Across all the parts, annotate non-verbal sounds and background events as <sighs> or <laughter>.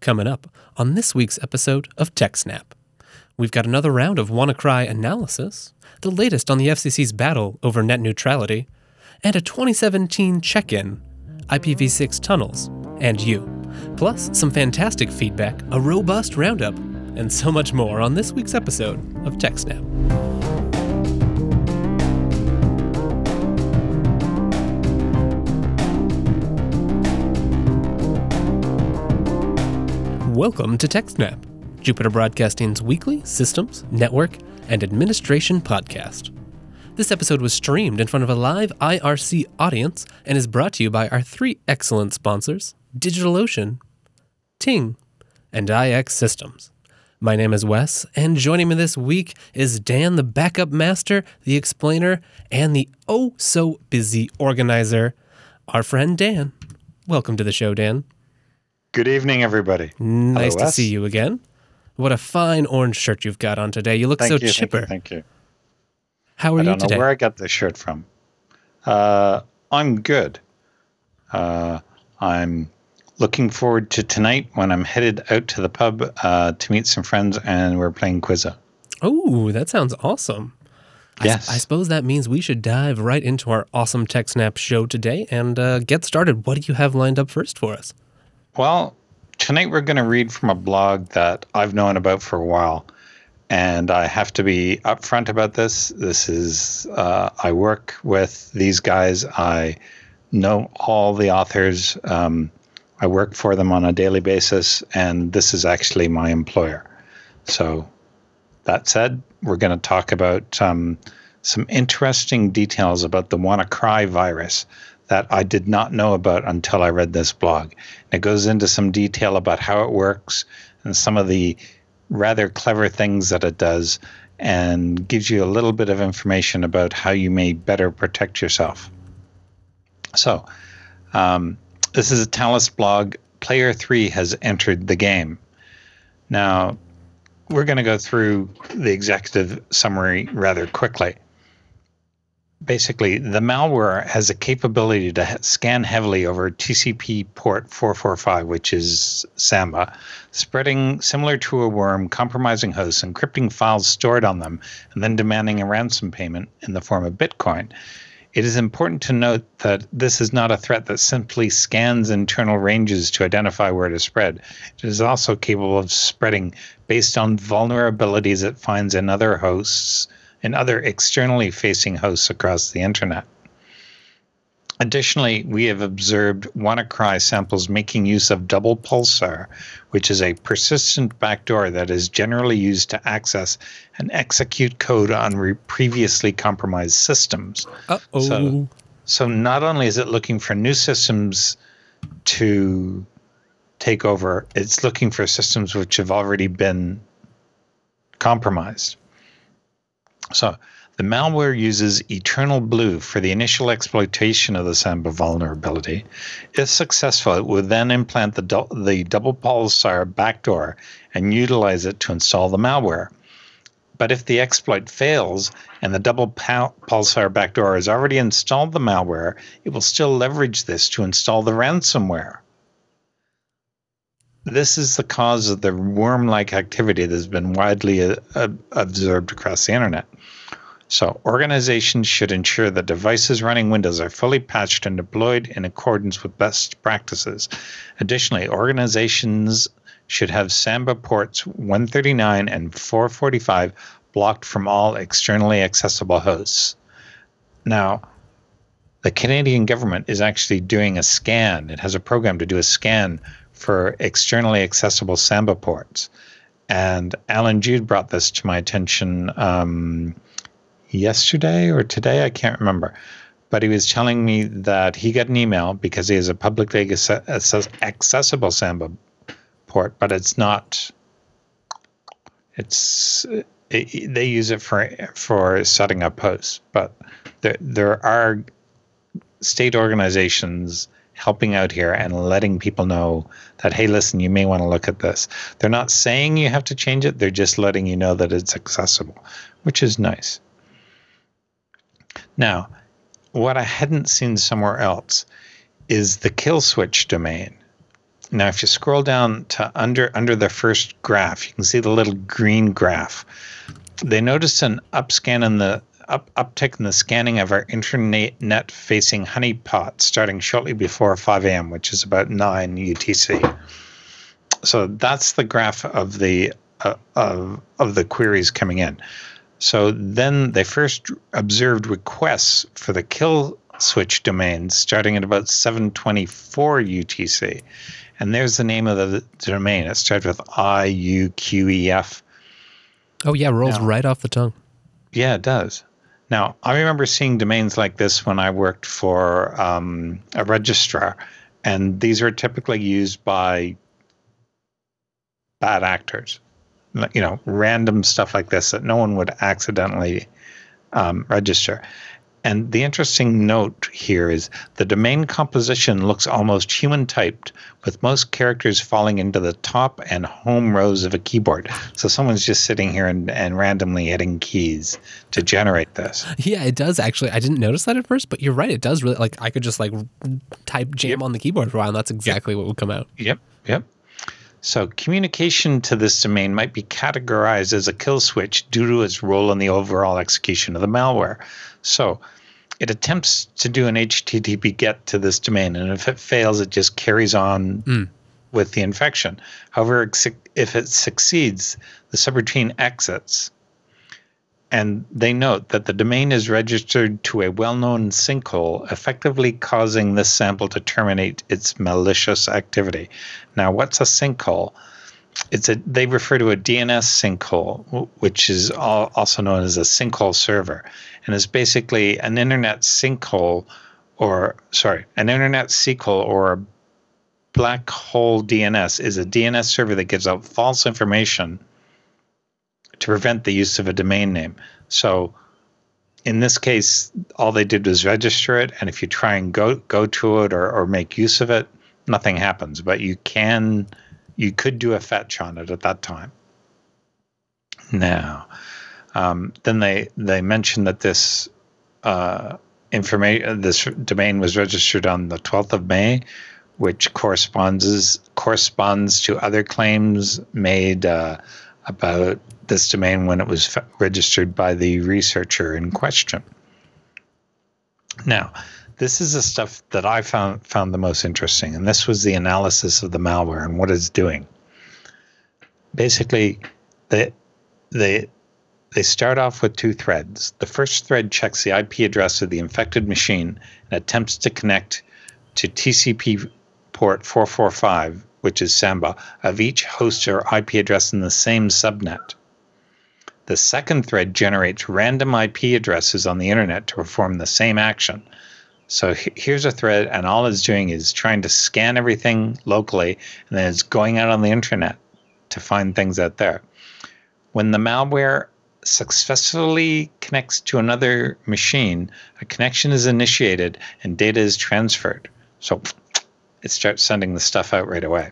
Coming up on this week's episode of TechSnap, we've got another round of WannaCry analysis, the latest on the FCC's battle over net neutrality, and a 2017 check in, IPv6 tunnels, and you. Plus, some fantastic feedback, a robust roundup, and so much more on this week's episode of TechSnap. Welcome to TechSnap, Jupiter Broadcasting's weekly systems, network, and administration podcast. This episode was streamed in front of a live IRC audience and is brought to you by our three excellent sponsors DigitalOcean, Ting, and IX Systems. My name is Wes, and joining me this week is Dan, the backup master, the explainer, and the oh so busy organizer, our friend Dan. Welcome to the show, Dan. Good evening, everybody. Nice Hello, to see you again. What a fine orange shirt you've got on today. You look Thank so you, chipper. Thank you. Thank you. How are I you don't today? know where I got this shirt from. Uh, I'm good. Uh, I'm looking forward to tonight when I'm headed out to the pub uh, to meet some friends and we're playing Quizza. Oh, that sounds awesome. I s- Yes. I, suppose that means we should dive right into our awesome TechSnap show today and uh, get started. What do you have lined up first for us? Well, tonight we're going to read from a blog that I've known about for a while. And I have to be upfront about this. This is, uh, I work with these guys. I know all the authors. Um, I work for them on a daily basis. And this is actually my employer. So, that said, we're going to talk about um, some interesting details about the WannaCry virus that I did not know about until I read this blog. It goes into some detail about how it works and some of the rather clever things that it does and gives you a little bit of information about how you may better protect yourself. So, um, this is a Talos blog. Player 3 has entered the game. Now, we're going to go through the executive summary rather quickly basically the malware has a capability to scan heavily over TCP port 445, which is Samba, spreading similar to a worm, compromising hosts, encrypting files stored on them, and then demanding a ransom payment in the form of Bitcoin. It is important to note that this is not a threat that simply scans internal ranges to identify where to spread. It is also capable of spreading based on vulnerabilities it finds in other hosts and other externally facing hosts across the internet. Additionally, we have observed WannaCry samples making use of DoublePulsar, which is a persistent backdoor that is generally used to access and execute code on re- previously compromised systems. Uh oh. So- So not only is it looking for new systems to take over, it's looking for systems which have already been compromised. So the malware uses Eternal Blue for the initial exploitation of the Samba vulnerability. If successful, it would then implant the, the DoublePulsar backdoor and utilize it to install the malware. But if the exploit fails and the double pul- pulsar backdoor has already installed the malware, it will still leverage this to install the ransomware. This is the cause of the worm like activity that has been widely uh, observed across the internet. So, organizations should ensure that devices running Windows are fully patched and deployed in accordance with best practices. Additionally, organizations should have Samba ports 139 and 445 blocked from all externally accessible hosts. Now, the Canadian government is actually doing a scan. It has a program to do a scan for externally accessible Samba ports. And Allan Jude brought this to my attention um, yesterday or today, I can't remember. But he was telling me that he got an email because he has a publicly acce- accessible Samba port, but it's not. It's it, they use it for for setting up hosts, but there there are state organizations helping out here and letting people know that hey listen you may want to look at this. They're not saying you have to change it they're just letting you know that it's accessible which is nice. Now what i hadn't seen somewhere else is the kill switch domain. Now, if you scroll down to under under the first graph, you can see the little green graph. They noticed an upscan in the up, uptick in the scanning of our internet facing honeypot starting shortly before 5 a.m., which is about 9 UTC. So that's the graph of the uh, of, of the queries coming in. So then they first observed requests for the kill switch domains starting at about 724 UTC. And there's the name of the domain. It starts with I U Q E F. Oh, yeah, rolls now, right off the tongue. Yeah, it does. Now, I remember seeing domains like this when I worked for um, a registrar, and these are typically used by bad actors. You know, random stuff like this that no one would accidentally um, register. And the interesting note here is the domain composition looks almost human typed, with most characters falling into the top and home rows of a keyboard. So someone's just sitting here and, and randomly hitting keys to generate this. Yeah, it does actually. I didn't notice that at first, but you're right. It does really like I could just like type jam yep. on the keyboard for a while, and that's exactly yep. what would come out. Yep. Yep. So communication to this domain might be categorized as a kill switch due to its role in the overall execution of the malware. So it attempts to do an HTTP GET to this domain, and if it fails, it just carries on mm. with the infection. However, if it succeeds, the subroutine exits. And they note that the domain is registered to a well known sinkhole, effectively causing this sample to terminate its malicious activity. Now, what's a sinkhole? It's a they refer to a DNS sinkhole, which is also known as a sinkhole server, and is basically an internet sinkhole, or sorry, an internet sinkhole or a black hole DNS is a DNS server that gives out false information to prevent the use of a domain name. So in this case, all they did was register it, and if you try and go go to it or, or make use of it, nothing happens. But you can you could do a fetch on it at that time. Now, um, then they they mentioned that this uh, information this domain was registered on the 12th of May, which corresponds corresponds to other claims made uh, about this domain when it was f- registered by the researcher in question. Now, this is the stuff that I found found the most interesting, and this was the analysis of the malware and what it's doing. Basically, they they they start off with two threads. The first thread checks the IP address of the infected machine and attempts to connect to TCP port 445, which is Samba, of each host or IP address in the same subnet. The second thread generates random IP addresses on the internet to perform the same action. So here's a thread, and all it's doing is trying to scan everything locally, and then it's going out on the internet to find things out there. When the malware successfully connects to another machine, a connection is initiated and data is transferred. So it starts sending the stuff out right away.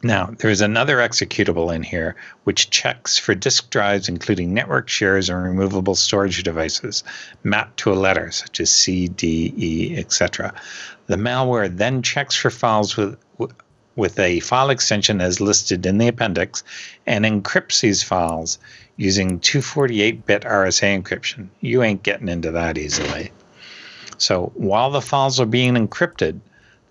Now, there's another executable in here which checks for disk drives, including network shares and removable storage devices, mapped to a letter such as C, D, E, etc. The malware then checks for files with with a file extension as listed in the appendix and encrypts these files using 248-bit RSA encryption. You ain't getting into that easily. So while the files are being encrypted,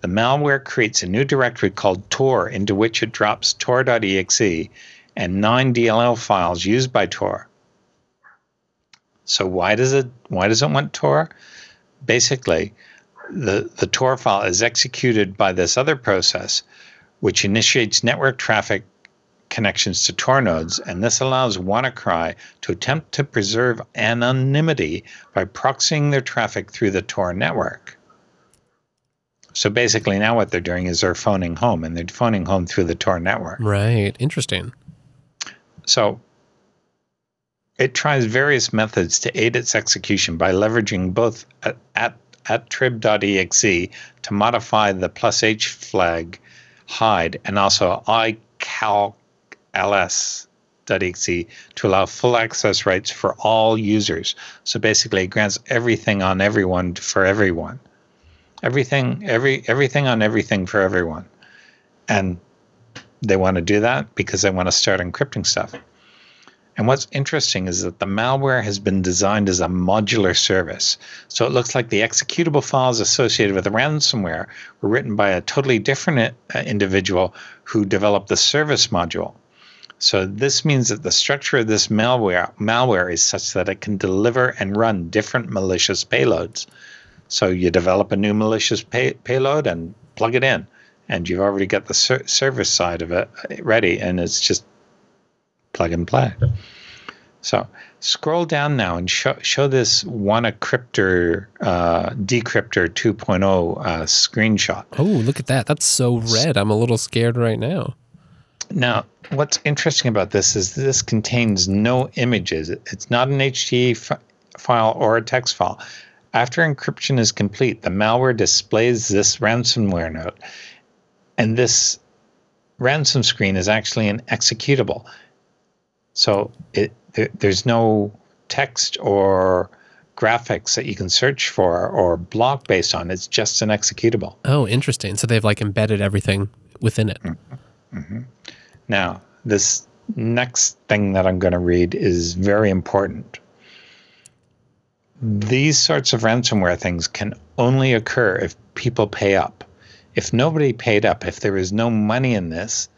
the malware creates a new directory called Tor into which it drops tor.exe and nine DLL files used by Tor. So why does it why does it want Tor? Basically, the, the Tor file is executed by this other process, which initiates network traffic connections to Tor nodes, and this allows WannaCry to attempt to preserve anonymity by proxying their traffic through the Tor network. So basically, now what they're doing is they're phoning home, and they're phoning home through the Tor network. Right. Interesting. So it tries various methods to aid its execution by leveraging both at, at, attrib.exe to modify the plus H flag hide and also icacls.exe to allow full access rights for all users. So basically, it grants everything on everyone for everyone everything every everything on everything for everyone And they want to do that because they want to start encrypting stuff. And what's interesting is that the malware has been designed as a modular service. So it looks like the executable files associated with the ransomware were written by a totally different uh, individual who developed the service module. So this means that the structure of this malware malware is such that it can deliver and run different malicious payloads. So you develop a new malicious pay, payload and plug it in, and you've already got the ser- service side of it ready, and it's just plug and play. So scroll down now and show, show this WannaCryptor uh, Decryptor 2.0 uh, screenshot. Oh, look at that. That's so red. I'm a little scared right now. Now, what's interesting about this is this contains no images. It's not an f- file or a text file. After encryption is complete, the malware displays this ransomware note. And this ransom screen is actually an executable. So it there, there's no text or graphics that you can search for or block based on. It's just an executable. Oh, interesting. So they've like embedded everything within it. Mm-hmm. Mm-hmm. Now, this next thing that I'm going to read is very important. These sorts of ransomware things can only occur if people pay up. If nobody paid up, if there was no money in this,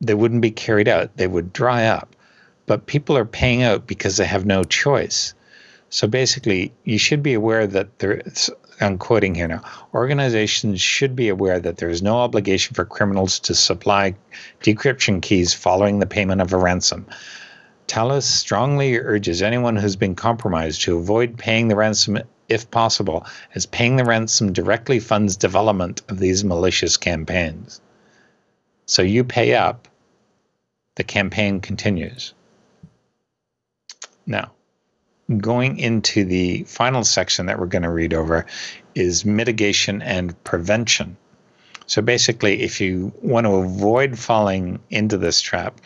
they wouldn't be carried out. They would dry up but people are paying out because they have no choice. So basically, you should be aware that there is, I'm quoting here now. Organizations should be aware that there is no obligation for criminals to supply decryption keys following the payment of a ransom. Talos strongly urges anyone who's been compromised to avoid paying the ransom if possible, as paying the ransom directly funds development of these malicious campaigns. So you pay up, the campaign continues. Now, going into the final section that we're going to read over is mitigation and prevention. So basically, if you want to avoid falling into this trap,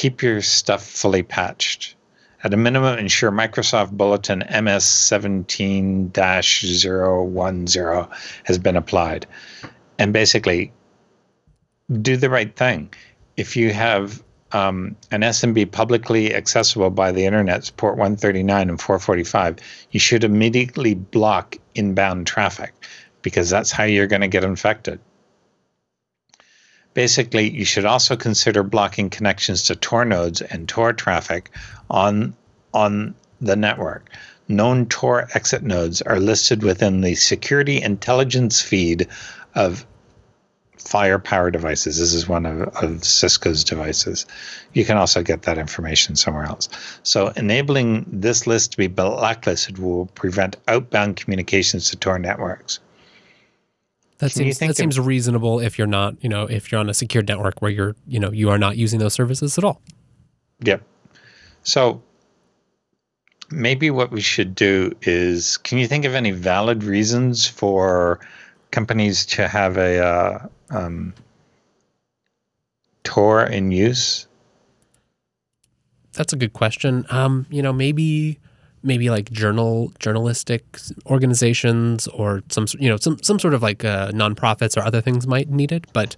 keep your stuff fully patched. At a minimum, ensure Microsoft Bulletin MS 17 010 has been applied. And basically, do the right thing. If you have um, an SMB publicly accessible by the internet, port 139 and 445, you should immediately block inbound traffic because that's how you're going to get infected. Basically, you should also consider blocking connections to Tor nodes and Tor traffic on, on the network. Known Tor exit nodes are listed within the security intelligence feed of firepower devices. This is one of, of Cisco's devices. You can also get that information somewhere else. So enabling this list to be blacklisted will prevent outbound communications to Tor networks. That seems that seems reasonable if you're not, you know, if you're on a secured network where you're, you know, you are not using those services at all. Yep. So maybe what we should do is can you think of any valid reasons for companies to have a uh, um, Tor in use? That's a good question. Um, you know, maybe maybe like journal journalistic organizations or some you know some some sort of like uh, nonprofits or other things might need it, but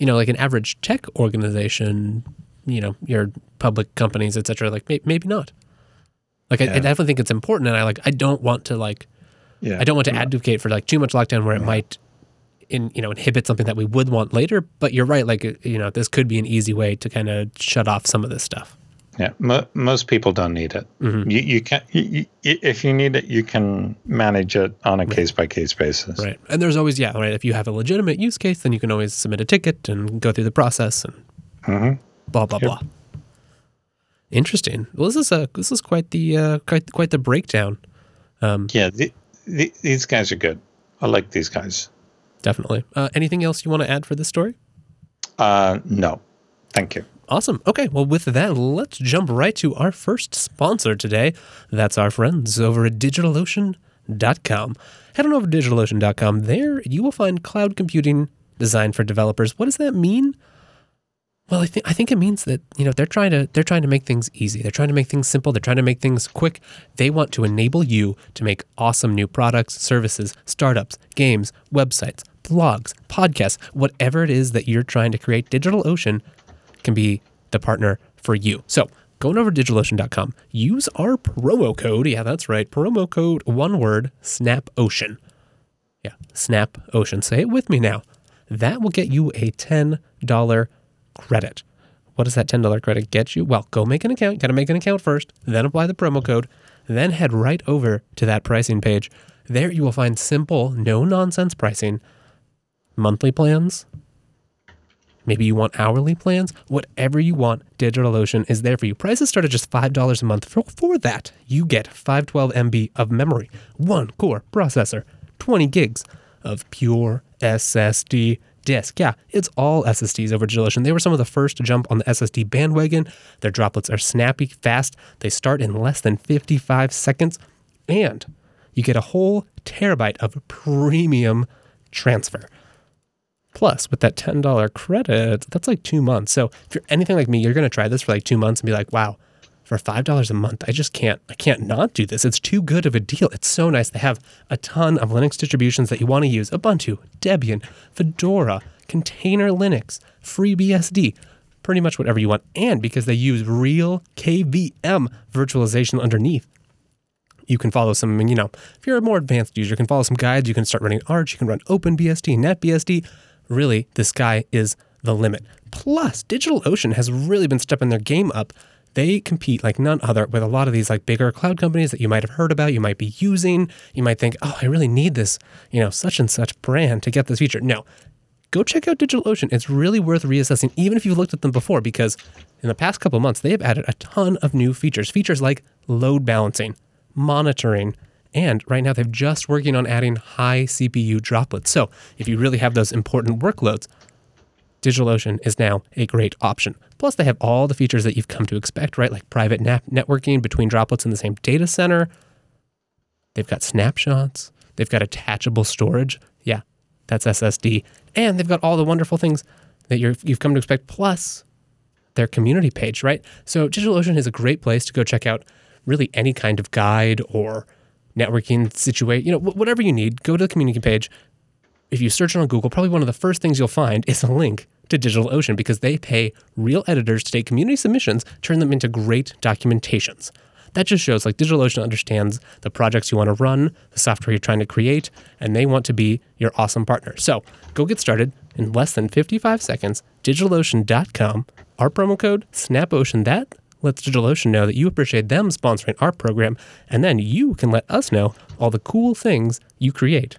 you know, like an average tech organization, you know, your public companies, etc. Like may, maybe not. Like yeah. I, I, definitely think it's important, and I like I don't want to like yeah. I don't want to advocate for like too much lockdown where it might in you know inhibit something that we would want later. But you're right, like you know, this could be an easy way to kind of shut off some of this stuff. Yeah, mo- most people don't need it. Mm-hmm. You, you can you, if you need it, you can manage it on a case by case basis. Right, and there's always yeah, right. If you have a legitimate use case, then you can always submit a ticket and go through the process and mm-hmm. blah blah yep. blah. Interesting. Well, this is a this is quite the uh, quite quite the breakdown. Um, yeah, the, the, these guys are good. I like these guys. Definitely. Uh, anything else you want to add for this story? Uh, no. Thank you. Awesome. Okay, well, with that, let's jump right to our first sponsor today. That's our friends over at DigitalOcean.com. Head on over to DigitalOcean.com. There, you will find cloud computing designed for developers. What does that mean? Well, I think I think it means that you know they're trying to they're trying to make things easy. They're trying to make things simple. They're trying to make things quick. They want to enable you to make awesome new products, services, startups, games, websites, blogs, podcasts, whatever it is that you're trying to create, DigitalOcean can be the partner for you. So go on over to digitalocean.com, use our promo code. Yeah, that's right. Promo code, one word, SNAPOcean. Yeah, SNAPOcean. Say it with me now. That will get you a $10 credit. What does that $10 credit get you? Well, go make an account. Got to make an account first, then apply the promo code, then head right over to that pricing page. There you will find simple, no nonsense pricing, monthly plans. Maybe you want hourly plans. Whatever you want, DigitalOcean is there for you. Prices start at just $5 a month. For, for that, you get 512 MB of memory, one core processor, 20 gigs of pure SSD disk. Yeah, it's all SSDs over DigitalOcean. They were some of the first to jump on the SSD bandwagon. Their droplets are snappy, fast. They start in less than 55 seconds. And you get a whole terabyte of premium transfer. Plus, with that $10 credit, that's like two months. So if you're anything like me, you're going to try this for like two months and be like, wow, for $5 a month, I just can't, I can't not do this. It's too good of a deal. It's so nice. They have a ton of Linux distributions that you want to use Ubuntu, Debian, Fedora, Container Linux, FreeBSD, pretty much whatever you want. And because they use real KVM virtualization underneath, you can follow some, you know, if you're a more advanced user, you can follow some guides. You can start running Arch, you can run OpenBSD, NetBSD. Really, the sky is the limit. Plus, DigitalOcean has really been stepping their game up. They compete like none other with a lot of these like bigger cloud companies that you might have heard about, you might be using. You might think, oh, I really need this, you know, such and such brand to get this feature. No, go check out DigitalOcean. It's really worth reassessing, even if you've looked at them before, because in the past couple months, they have added a ton of new features. Features like load balancing, monitoring, and right now they're just working on adding high CPU droplets. So if you really have those important workloads, DigitalOcean is now a great option. Plus, they have all the features that you've come to expect, right? Like private networking between droplets in the same data center. They've got snapshots. They've got attachable storage. Yeah, that's SSD. And they've got all the wonderful things that you have come to expect, plus their community page, right? So DigitalOcean is a great place to go check out really any kind of guide or networking situation, you know, whatever you need, go to the community page. If you search it on Google, probably one of the first things you'll find is a link to DigitalOcean because they pay real editors to take community submissions, turn them into great documentations. That just shows like DigitalOcean understands the projects you want to run, the software you're trying to create, and they want to be your awesome partner. So go get started in less than 55 seconds. DigitalOcean.com. Our promo code SNAPOcean. That lets DigitalOcean know that you appreciate them sponsoring our program, and then you can let us know all the cool things you create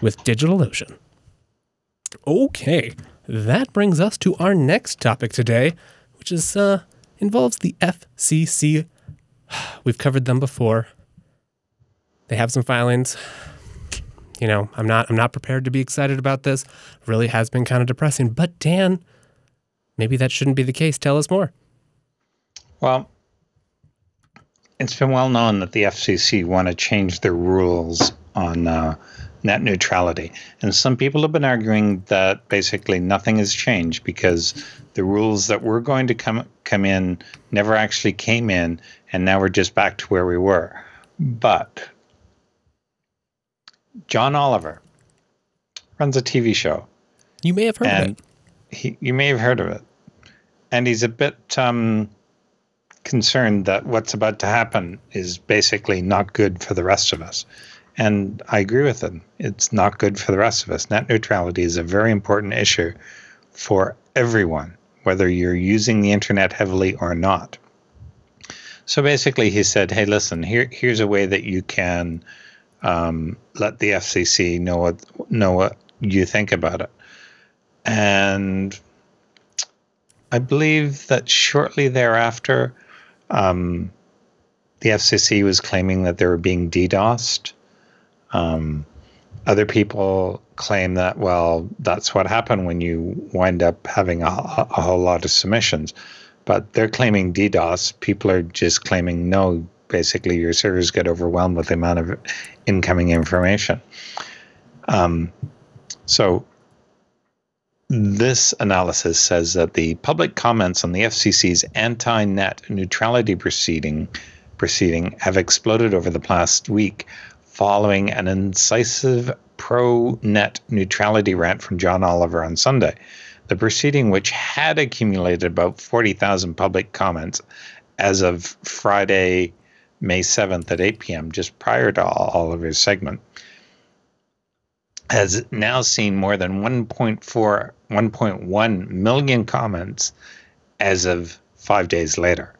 with DigitalOcean. Okay, that brings us to our next topic today, which is uh, involves the FCC. <sighs> We've covered them before. They have some filings. You know, I'm not I'm not prepared to be excited about this. Really has been kind of depressing. But Dan, maybe that shouldn't be the case. Tell us more. Well, it's been well known that the FCC want to change their rules on uh, net neutrality. And some people have been arguing that basically nothing has changed because the rules that were going to come come in never actually came in, and now we're just back to where we were. But John Oliver runs a TV show. You may have heard of it. He, you may have heard of it. And he's a bit um, concerned that what's about to happen is basically not good for the rest of us. And I agree with him. It's not good for the rest of us. Net neutrality is a very important issue for everyone, whether you're using the internet heavily or not. So basically, he said, "Hey, listen. Here, here's a way that you can um, let the FCC know what know what you think about it." And I believe that shortly thereafter, um, the FCC was claiming that they were being DDoSed. Um, other people claim that, well, that's what happened when you wind up having a, a, whole lot of submissions. But they're claiming DDoS. People are just claiming, no, basically your servers get overwhelmed with the amount of incoming information. Um, so this analysis says that the public comments on the FCC's anti-net neutrality proceeding proceeding have exploded over the past week following an incisive pro net neutrality rant from John Oliver on Sunday. The proceeding, which had accumulated about 40,000 public comments as of Friday, May 7th at 8 p.m., just prior to Oliver's segment, has now seen more than 1.4, 1.1 million comments as of five days later.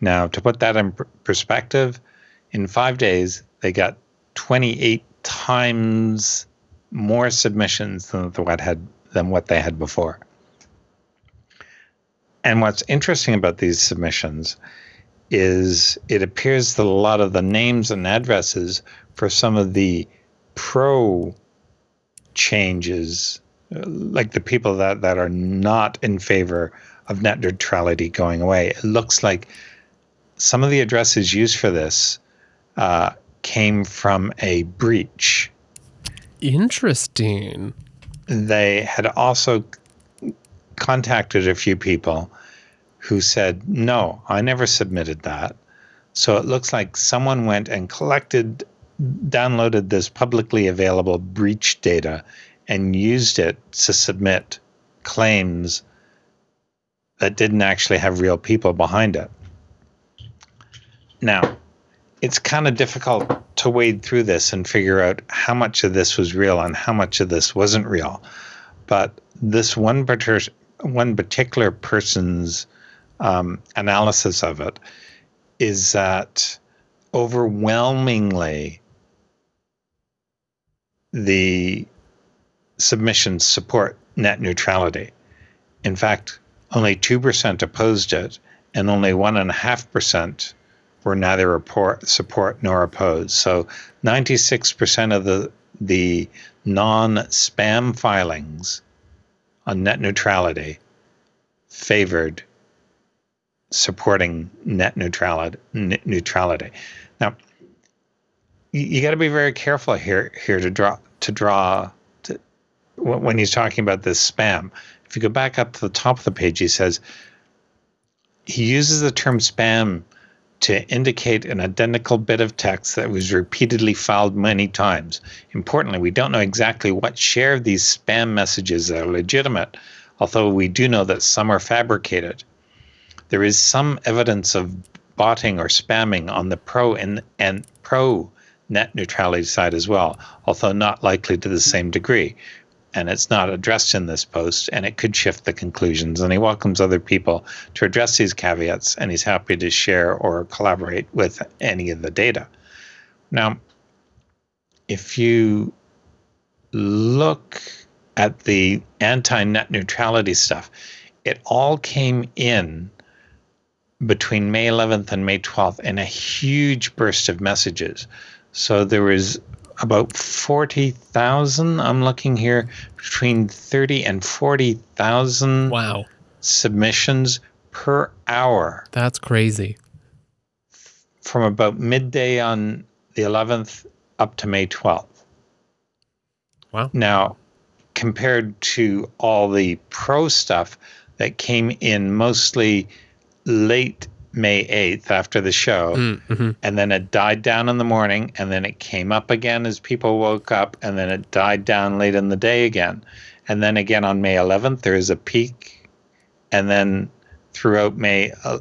Now, to put that in perspective, in five days, they got 28 times more submissions than what had than what they had before. And what's interesting about these submissions is it appears that a lot of the names and addresses for some of the pro changes, like the people that, that are not in favor of net neutrality going away, it looks like some of the addresses used for this uh, came from a breach. Interesting. They had also contacted a few people who said, No, I never submitted that. So it looks like someone went and collected, downloaded this publicly available breach data and used it to submit claims that didn't actually have real people behind it. Now, it's kind of difficult to wade through this and figure out how much of this was real and how much of this wasn't real. But this one, one particular person's um, analysis of it is that overwhelmingly the submissions support net neutrality. In fact, only 2% opposed it, and only 1.5% were neither report, support nor oppose. So 96% of the, the non spam filings on net neutrality favored supporting net neutrality. neutrality. Now, you, got to be very careful here here to draw to draw to, when he's talking about this spam. If you go back up to the top of the page, he says he uses the term spam to indicate an identical bit of text that was repeatedly filed many times. Importantly, we don't know exactly what share of these spam messages are legitimate, although we do know that some are fabricated there is some evidence of botting or spamming on the pro and, and pro net neutrality side as well, although not likely to the same degree. And it's not addressed in this post, and it could shift the conclusions. And he welcomes other people to address these caveats, and he's happy to share or collaborate with any of the data. Now, if you look at the anti net neutrality stuff, it all came in between May 11th and May 12th in a huge burst of messages. So there was about 40,000, I'm looking here, between 30 and 40,000 wow. submissions per hour. That's crazy. From about midday on the 11th up to May 12th. Wow. Now, compared to all the pro stuff that came in mostly late May 8th after the show. Mm, mm-hmm. And then it died down in the morning. And then it came up again as people woke up. And then it died down late in the day again. And then again on May 11th, there is a peak. And then throughout May uh,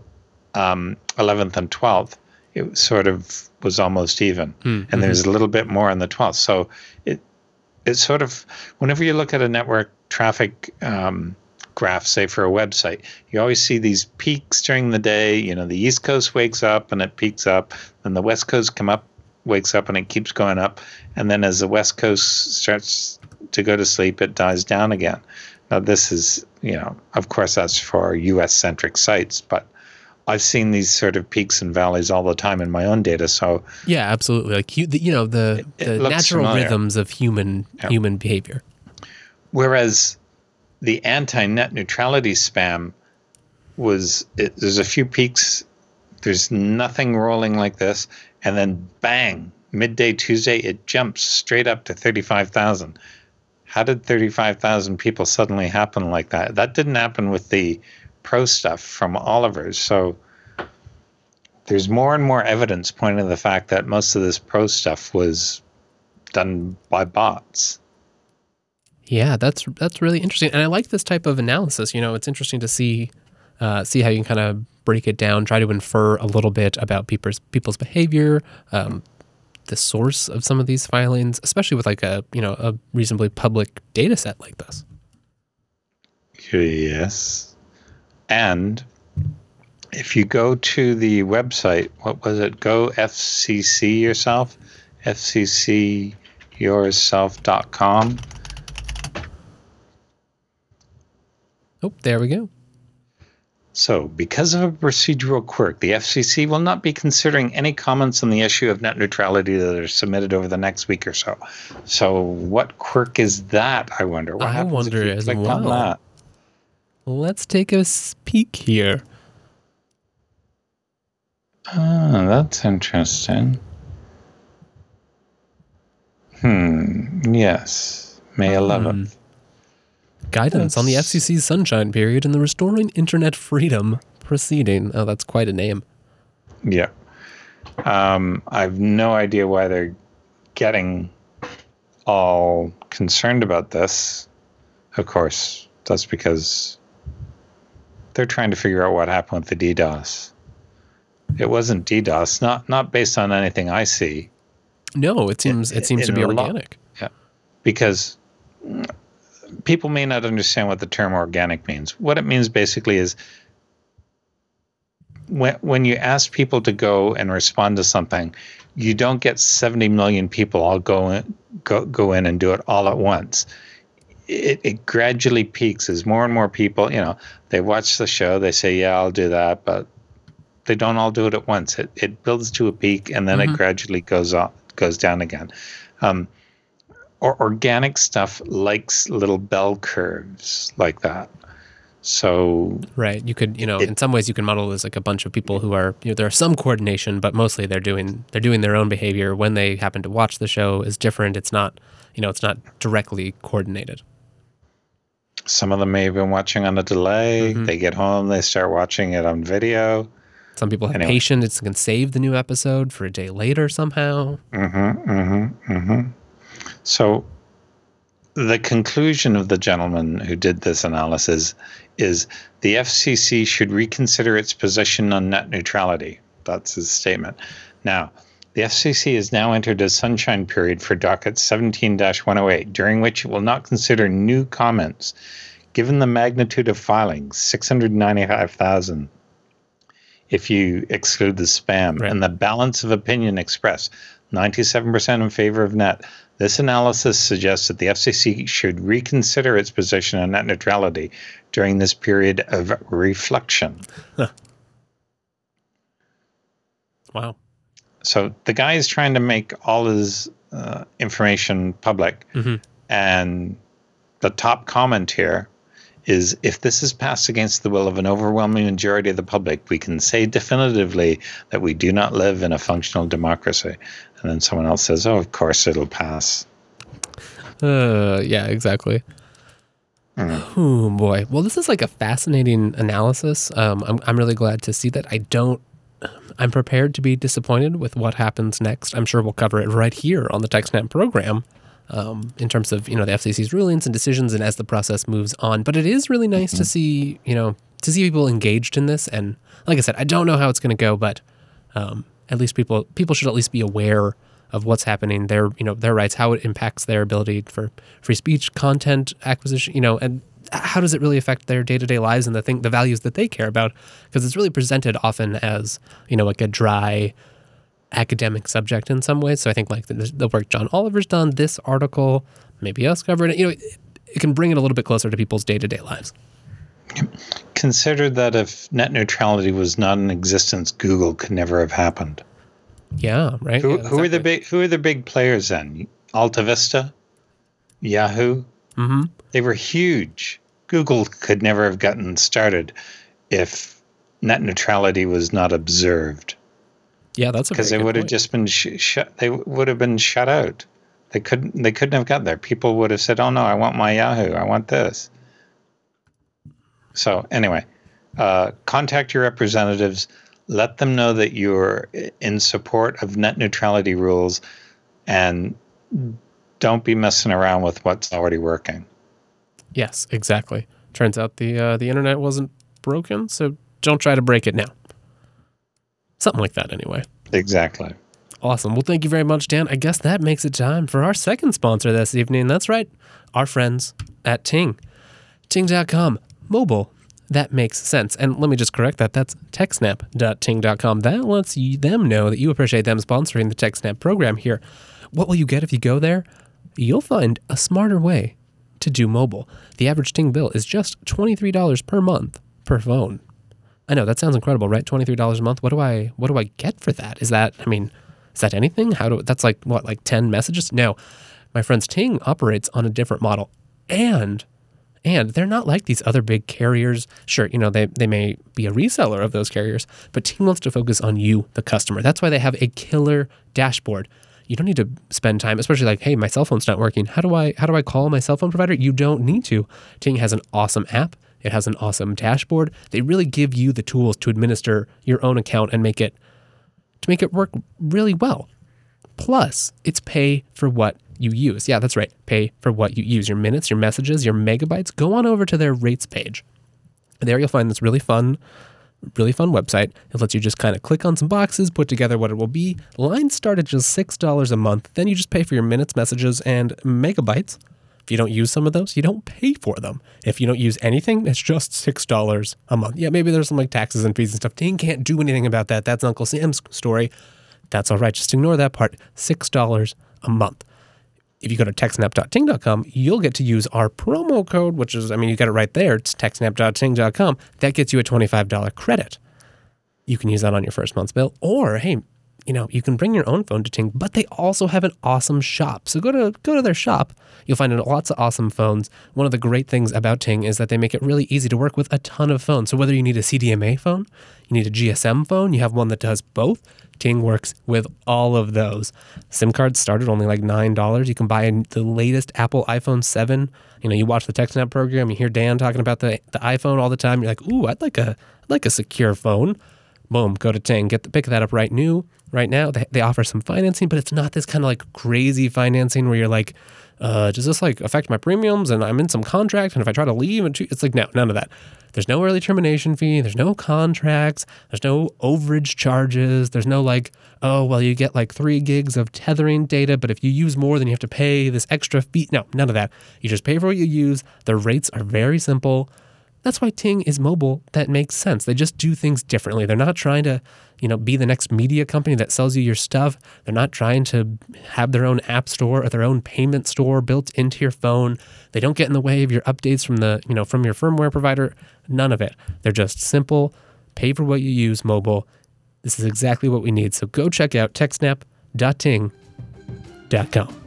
um, 11th and 12th, it sort of was almost even. Mm-hmm. And there's a little bit more on the 12th. So it, it's sort of, whenever you look at a network traffic, um, graph, say for a website, you always see these peaks during the day. You know, the East Coast wakes up and it peaks up, then the West Coast come up, wakes up and it keeps going up, and then as the West Coast starts to go to sleep, it dies down again. Now, this is, you know, of course, that's for U.S. centric sites, but I've seen these sort of peaks and valleys all the time in my own data. So yeah, absolutely. Like you, you know, the, the natural familiar. rhythms of human yeah. human behavior. Whereas the anti net neutrality spam was it, there's a few peaks. There's nothing rolling like this, and then bang, midday Tuesday, it jumps straight up to 35,000. How did 35,000 people suddenly happen like that? That didn't happen with the pro stuff from Oliver's. So there's more and more evidence pointing to the fact that most of this pro stuff was done by bots. Yeah, that's that's really interesting, and I like this type of analysis. You know, it's interesting to see uh, see how you can kind of break it down, try to infer a little bit about people's people's behavior, um, the source of some of these filings, especially with like a you know a reasonably public data set like this. Yes, and if you go to the website, what was it? Go FCC yourself, FCCyourself.com. Oh, there we go. So, because of a procedural quirk, the FCC will not be considering any comments on the issue of net neutrality that are submitted over the next week or so. So, what quirk is that? I wonder. What I wonder as well. that? Let's take a peek here. Ah, that's interesting. Hmm. Yes. May 11th. Guidance on the FCC's sunshine period and the Restoring Internet Freedom proceeding. Oh, that's quite a name. Yeah. Um, I've no idea why they're getting all concerned about this. Of course, that's because they're trying to figure out what happened with the DDoS. It wasn't DDoS, not not based on anything I see, No, it seems it seems to be organic. lot- organic. because people may not understand what the term organic means. What it means basically is when when you ask people to go and respond to something, you don't get 70 million people all go in, go go in and do it all at once. It, it gradually peaks as more and more people, you know, they watch the show, they say, "Yeah, I'll do that," but they don't all do it at once. It it builds to a peak and then Mhm. it gradually goes up, goes down again. Um, or organic stuff likes little bell curves like that. So Right. You could, you know, It- in some ways you can model it as like a bunch of people who are, you know, there's some coordination, but mostly they're doing they're doing their own behavior when they happen to watch the show is different. It's not, you know, it's not directly coordinated. some of them may have been watching on a delay. Mhm. They get home, they start watching it on video. Some people have Anyway. patience and can save the new episode for a day later somehow. Mm-hmm, mm-hmm, mm-hmm. So the conclusion of the gentleman who did this analysis is the FCC should reconsider its position on net neutrality. That's his statement. Now, the FCC has now entered a sunshine period for docket 17 108, during which it will not consider new comments. Given the magnitude of filings, 695,000, if you exclude the spam, Right. and the balance of opinion expressed, 97% in favor of net. This analysis suggests that the FCC should reconsider its position on net neutrality during this period of reflection. Wow. So the guy is trying to make all his uh, information public, Mhm. and the top comment here is if this is passed against the will of an overwhelming majority of the public, we can say definitively that we do not live in a functional democracy. And then someone else says, "Oh, of course it'll pass." Uh, yeah, exactly. Oh boy. Well, this is like a fascinating analysis. Um, I'm I'm really glad to see that. I don't. I'm prepared to be disappointed with what happens next. I'm sure we'll cover it right here on the TechSnap program. Um, in terms of you know the FCC's rulings and decisions, and as the process moves on, but it is really nice to see you know to see people engaged in this. And like I said, I don't know how it's going to go, but um, at least people people should at least be aware of what's happening, their you know their rights, how it impacts their ability for free speech, content acquisition, you know, and how does it really affect their day to day lives and the thing the values that they care about? Because it's really presented often as you know like a dry academic subject in some ways. So I think like the, the work John Oliver's done, this article, maybe us covering it, you know, it, it can bring it a little bit closer to people's day to day lives. Consider that if net neutrality was not in existence, Google could never have happened. Yeah, right. Who, yeah, who are the big Who are the big players then? Alta Vista, Yahoo. hmm They were huge. Google could never have gotten started if net neutrality was not observed, Yeah, that's because they would have just been sh- shut. They would have been shut out. They couldn't. They couldn't have got there. People would have said, "Oh no, I want my Yahoo. I want this." So anyway, uh, contact your representatives. Let them know that you're in support of net neutrality rules, and don't be messing around with what's already working. Yes, exactly. Turns out the uh, the internet wasn't broken, so don't try to break it now. Something like that, anyway. Exactly. Awesome. Well, thank you very much, Dan. I guess that makes it time for our second sponsor this evening. That's right, our friends at Ting. Ting.com, mobile. That makes sense. And let me just correct that. That's techsnap.ting.com. That lets you, them know that you appreciate them sponsoring the TechSnap program here. What will you get if you go there? You'll find a smarter way to do mobile. The average Ting bill is just $23 per month per phone. I know that sounds incredible, right? $23 a month. What do I what do I get for that? Is that I mean, is that anything? How do that's like what, like 10 messages? No. My friend's Ting operates on a different model. And and they're not like these other big carriers. Sure, you know, they, they may be a reseller of those carriers, but Ting wants to focus on you, the customer. That's why they have a killer dashboard. You don't need to spend time, especially like, hey, my cell phone's not working. How do I how do I call my cell phone provider? You don't need to. Ting has an awesome app. It has an awesome dashboard. They really give you the tools to administer your own account and make it to make it work really well. Plus, it's pay for what you use. Yeah, that's right. Pay for what you use. Your minutes, your messages, your megabytes. Go on over to their rates page. There you'll find this really fun, really fun website. It lets you just kind of click on some boxes, put together what it will be. Lines start at just $6 a month. Then you just pay for your minutes, messages, and megabytes. If you don't use some of those, you don't pay for them. If you don't use anything, it's just $6 a month. Yeah, maybe there's some like taxes and fees and stuff. Ting can't do anything about that. That's Uncle Sam's story. That's all right. Just ignore that part. $6 a month. If you go to techsnap.ting.com, you'll get to use our promo code, which is, I mean, you got it right there. It's techsnap.ting.com. That gets you a $25 credit. You can use that on your first month's bill. Or, hey, you know, you can bring your own phone to Ting, but they also have an awesome shop. So go to go to their shop. You'll find lots of awesome phones. One of the great things about Ting is that they make it really easy to work with a ton of phones. So whether you need a CDMA phone, you need a GSM phone, you have one that does both, Ting works with all of those. SIM cards start at only like $9. You can buy the latest Apple iPhone 7. You know, you watch the TechSnap program, you hear Dan talking about the, the iPhone all the time. You're like, ooh, I'd like a I'd like a secure phone. Boom, go to Ting, get the, pick that up right new, right now. They, they offer some financing, but it's not this kind of like crazy financing where you're like, uh, does this like affect my premiums? And I'm in some contract, and if I try to leave, it's like no, none of that. There's no early termination fee. There's no contracts. There's no overage charges. There's no like, oh well, you get like three gigs of tethering data, but if you use more, then you have to pay this extra fee. No, none of that. You just pay for what you use. The rates are very simple. That's why Ting is mobile. That makes sense. They just do things differently. They're not trying to, you know, be the next media company that sells you your stuff. They're not trying to have their own app store or their own payment store built into your phone. They don't get in the way of your updates from the, you know, from your firmware provider. None of it. They're just simple, pay for what you use mobile. This is exactly what we need. So go check out techsnap.ting.com.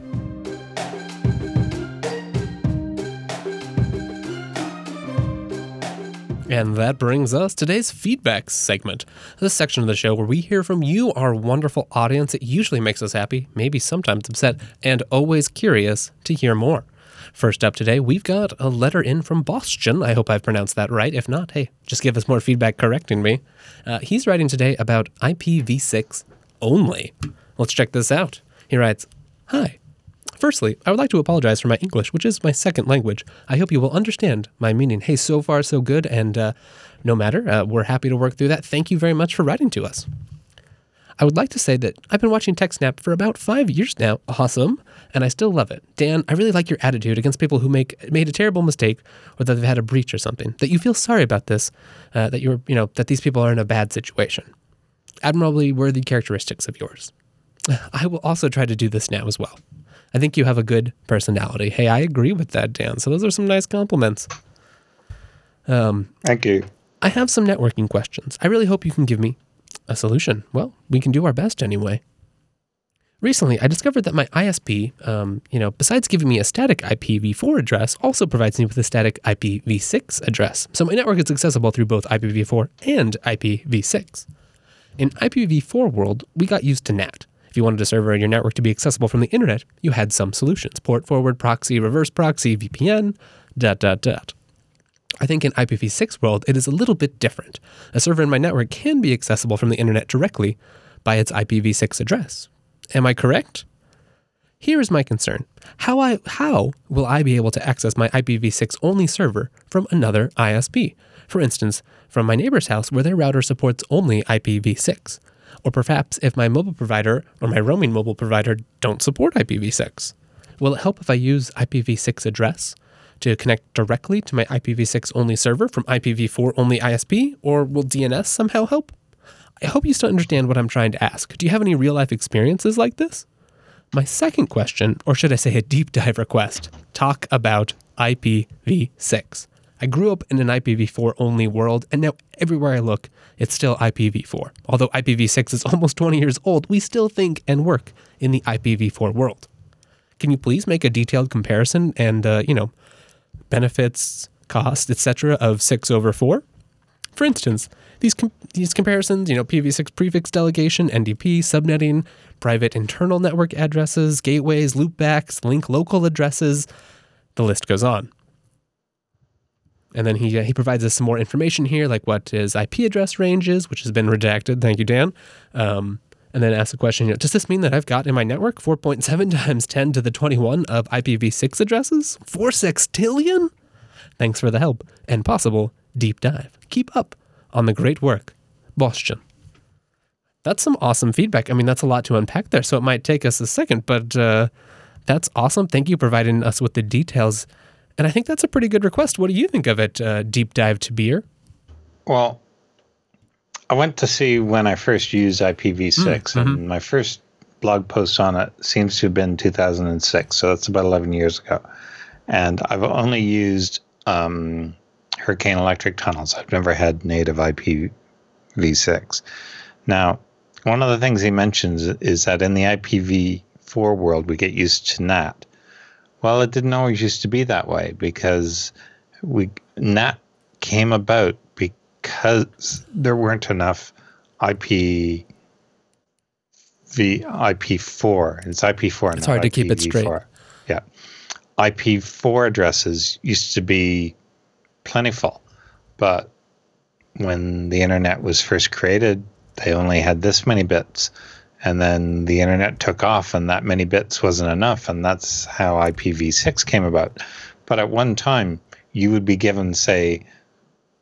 And that brings us today's feedback segment, this section of the show where we hear from you, our wonderful audience. It usually makes us happy, maybe sometimes upset, and always curious to hear more. First up today, we've got a letter in from Boston. I hope I've pronounced that right. If not, hey, just give us more feedback correcting me. Uh, he's writing today about IPv6 only. Let's check this out. He writes Hi. Firstly, I would like to apologize for my English, which is my second language. I hope you will understand my meaning. Hey, so far, so good. And uh, no matter, uh, we're happy to work through that. Thank you very much for writing to us. I would like to say that I've been watching TechSnap for about five years now. Awesome. And I still love it. Dan, I really like your attitude against people who make made a terrible mistake or that they've had a breach or something. That you feel sorry about this, uh, that you're, you know, that these people are in a bad situation. Admirably worthy characteristics of yours. <sighs> I will also try to do this now as well. I think you have a good personality. Hey, I agree with that, Dan. So those are some nice compliments. Um, Thank you. I have some networking questions. I really hope you can give me a solution. Well, we can do our best anyway. Recently, I discovered that my ISP, um, you know, besides giving me a static IPv4 address, also provides me with a static IPv6 address. So my network is accessible through both IPv4 and IPv6. In IPv4 world, we got used to NAT. If you wanted a server in your network to be accessible from the internet, you had some solutions port forward, proxy, reverse proxy, VPN, dot, dot, dot. I think in IPv6 world, it is a little bit different. A server in my network can be accessible from the internet directly by its IPv6 address. Am I correct? Here is my concern. How I how will I be able to access my IPv6 only server from another ISP? For instance, from my neighbor's house where their router supports only IPv6. Or perhaps if my mobile provider or my roaming mobile provider don't support IPv6. Will it help if I use IPv6 address to connect directly to my IPv6 only server from IPv4 only ISP, or will DNS somehow help? I hope you still understand what I'm trying to ask. Do you have any real life experiences like this? My second question, or should I say a deep dive request, talk about IPv6. I grew up in an IPv4 only world, and now everywhere I look, it's still IPv4. Although IPv6 is <laughs> almost 20 years old, we still think and work in the IPv4 world. Can you please make a detailed comparison and, uh, you know, benefits, cost, etc. of 6 over 4? For instance, these com- these comparisons, you know, PV6 prefix delegation, NDP, subnetting, private internal network addresses, gateways, loopbacks, link local addresses, the list goes on. And then he, he provides us some more information here, like what his IP address range is, which has been redacted. Thank you, Dan. Um, and then asks the question, you know, does this mean that I've got in my network 4.7 <laughs> times 10 to the 21 of IPv6 addresses? 4 sextillion? Thanks for the help and possible deep dive. Keep up on the great work. Boston. That's some awesome feedback. I mean, that's a lot to unpack there, so it might take us a second, but uh, that's awesome. Thank you for providing us with the details. And I think that's a pretty good request. What do you think of it, uh, Deep Dive to Beer? Well, I went to see when I first used IPv6, mm, mm-hmm. and my first blog post on it seems to have been 2006. So that's about 11 years ago. And I've only used um, Hurricane Electric tunnels. I've never had native IPv6. Now, one of the things he mentions is that in the IPv4 world, we get used to NAT. Well, it didn't always used to be that way because we NAT came about because there weren't enough IP the IP4. It's IP4. It's hard to keep it straight. Yeah. IP4 addresses used to be plentiful, but when the internet was first created, they only had this many bits. And then the internet took off, and that many bits wasn't enough. And that's how IPv6 came about. But at one time, you would be given, say,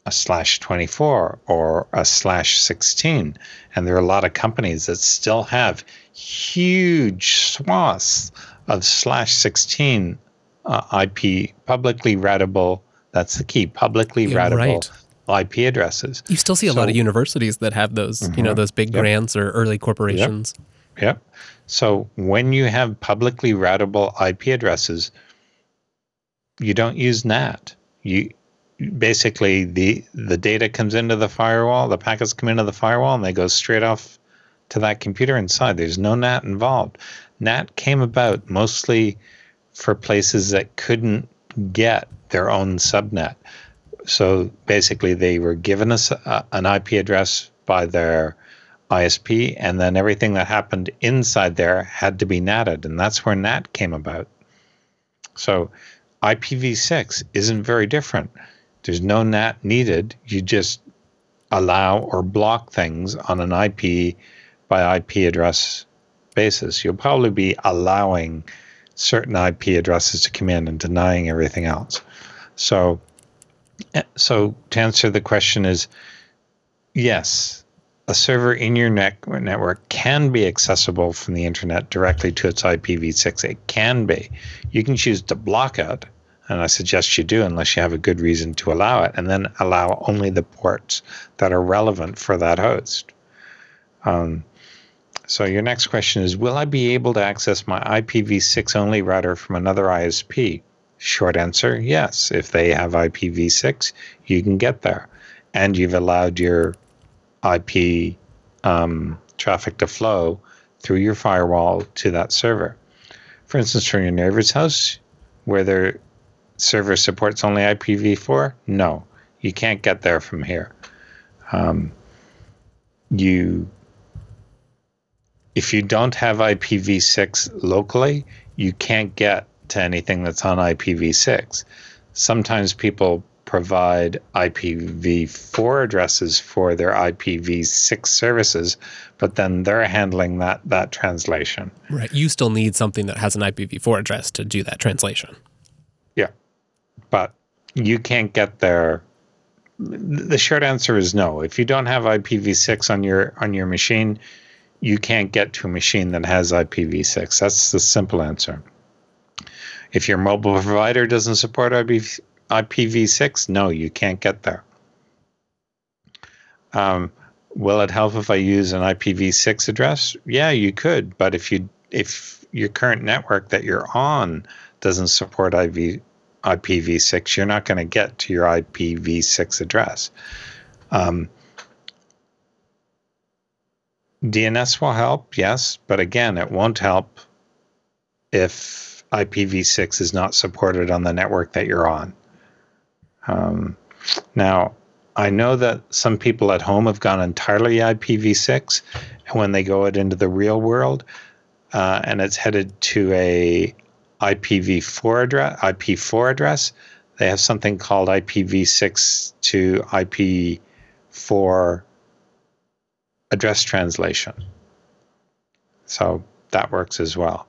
a slash 24 or a slash 16. And there are a lot of companies that still have huge swaths of slash 16 uh, IP publicly routable. That's the key publicly yeah, routable right. IP addresses. You still see a so, lot of universities that have those, mm-hmm, you know, mm-hmm. those big yep. grants or early corporations. Yep. yep. So when you have publicly routable IP addresses, you don't use NAT. You basically the the data comes into the firewall, the packets come into the firewall, and they go straight off to that computer inside. There's no NAT involved. NAT came about mostly for places that couldn't get their own subnet. So basically, they were given uh, an IP address by their ISP, and then everything that happened inside there had to be NATed, and that's where NAT came about. So IPv6 isn't very different. There's no NAT needed. You just allow or block things on an IP by IP address basis. You'll probably be allowing certain IP addresses to come in and denying everything else. So, so to answer the question is yes, a server in your network can be accessible from the internet directly to its IPv6. It can be. You can choose to block it and I suggest you do unless you have a good reason to allow it, and then allow only the ports that are relevant for that host. Um, so your next question is Will I be able to access my IPv6 only router from another ISP? Short answer yes. If they have IPv6, you can get there. And you've allowed your IP um, traffic to flow through your firewall to that server. For instance, from your neighbor's house, where they're server supports only IPv4? No, you can't get there from here. Um, you, if you don't have IPv6 locally, you can't get to anything that's on IPv6. Sometimes people provide IPv4 addresses for their IPv6 services, but then they're handling that that translation. Right. You still need something that has an IPv4 address to do that translation. Yeah. But you can't get there the short answer is no. If you don't have IPv6 on your on your machine, you can't get to a machine that has IPv6. That's the simple answer. If your mobile provider doesn't support IPv6, no, you can't get there. Um, will it help if I use an IPv6 address? Yeah, you could, but if you if your current network that you're on doesn't support IV, IPv6, you're not going to get to your IPv6 address. Um, DNS will help, yes, but again, it won't help if IPv6 is not supported on the network that you're on. Um, now, I know that some people at home have gone entirely IPv6, and when they go out into the real world, uh, and it's headed to a IPv4 address, IP4 address. They have something called IPv6 to IP4 address translation. So that works as well.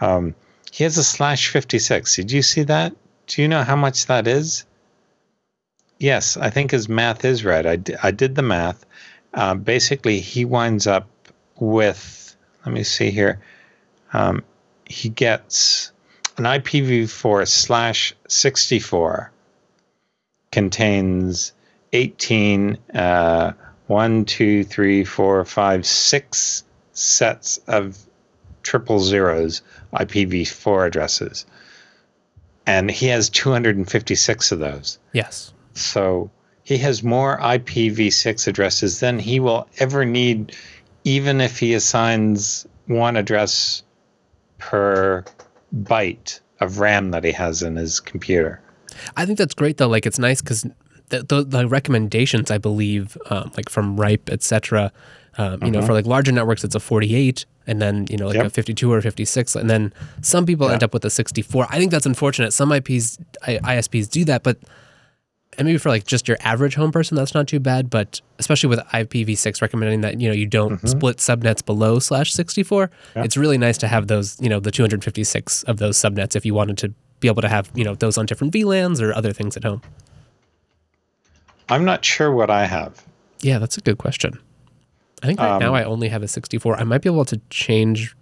Um, he has a slash 56. Did you see that? Do you know how much that is? Yes, I think his math is right. I, d- I did the math. Uh, basically, he winds up with, let me see here. Um, he gets an IPv4 slash 64 contains 18, uh, 1, 2, 3, 4, 5, 6 sets of triple zeros IPv4 addresses. And he has 256 of those. Yes. So he has more IPv6 addresses than he will ever need, even if he assigns one address per byte of RAM that he has in his computer. I think that's great though. Like it's nice because the, the, the, recommendations I believe, um, like from RIPE, etc. Um, you know, mm-hmm. for like larger networks, it's a 48, and then you know like yep. a 52 or 56, and then some people yep. end up with a 64. I think that's unfortunate. Some IPs, ISPs do that, but and maybe for like just your average home person, that's not too bad. But especially with IPv6 recommending that you know you don't mm-hmm. split subnets below slash 64, yeah. it's really nice to have those you know the 256 of those subnets if you wanted to be able to have you know those on different VLANs or other things at home. I'm not sure what I have. Yeah, that's a good question. I think right um, now I only have a 64. I might be able to change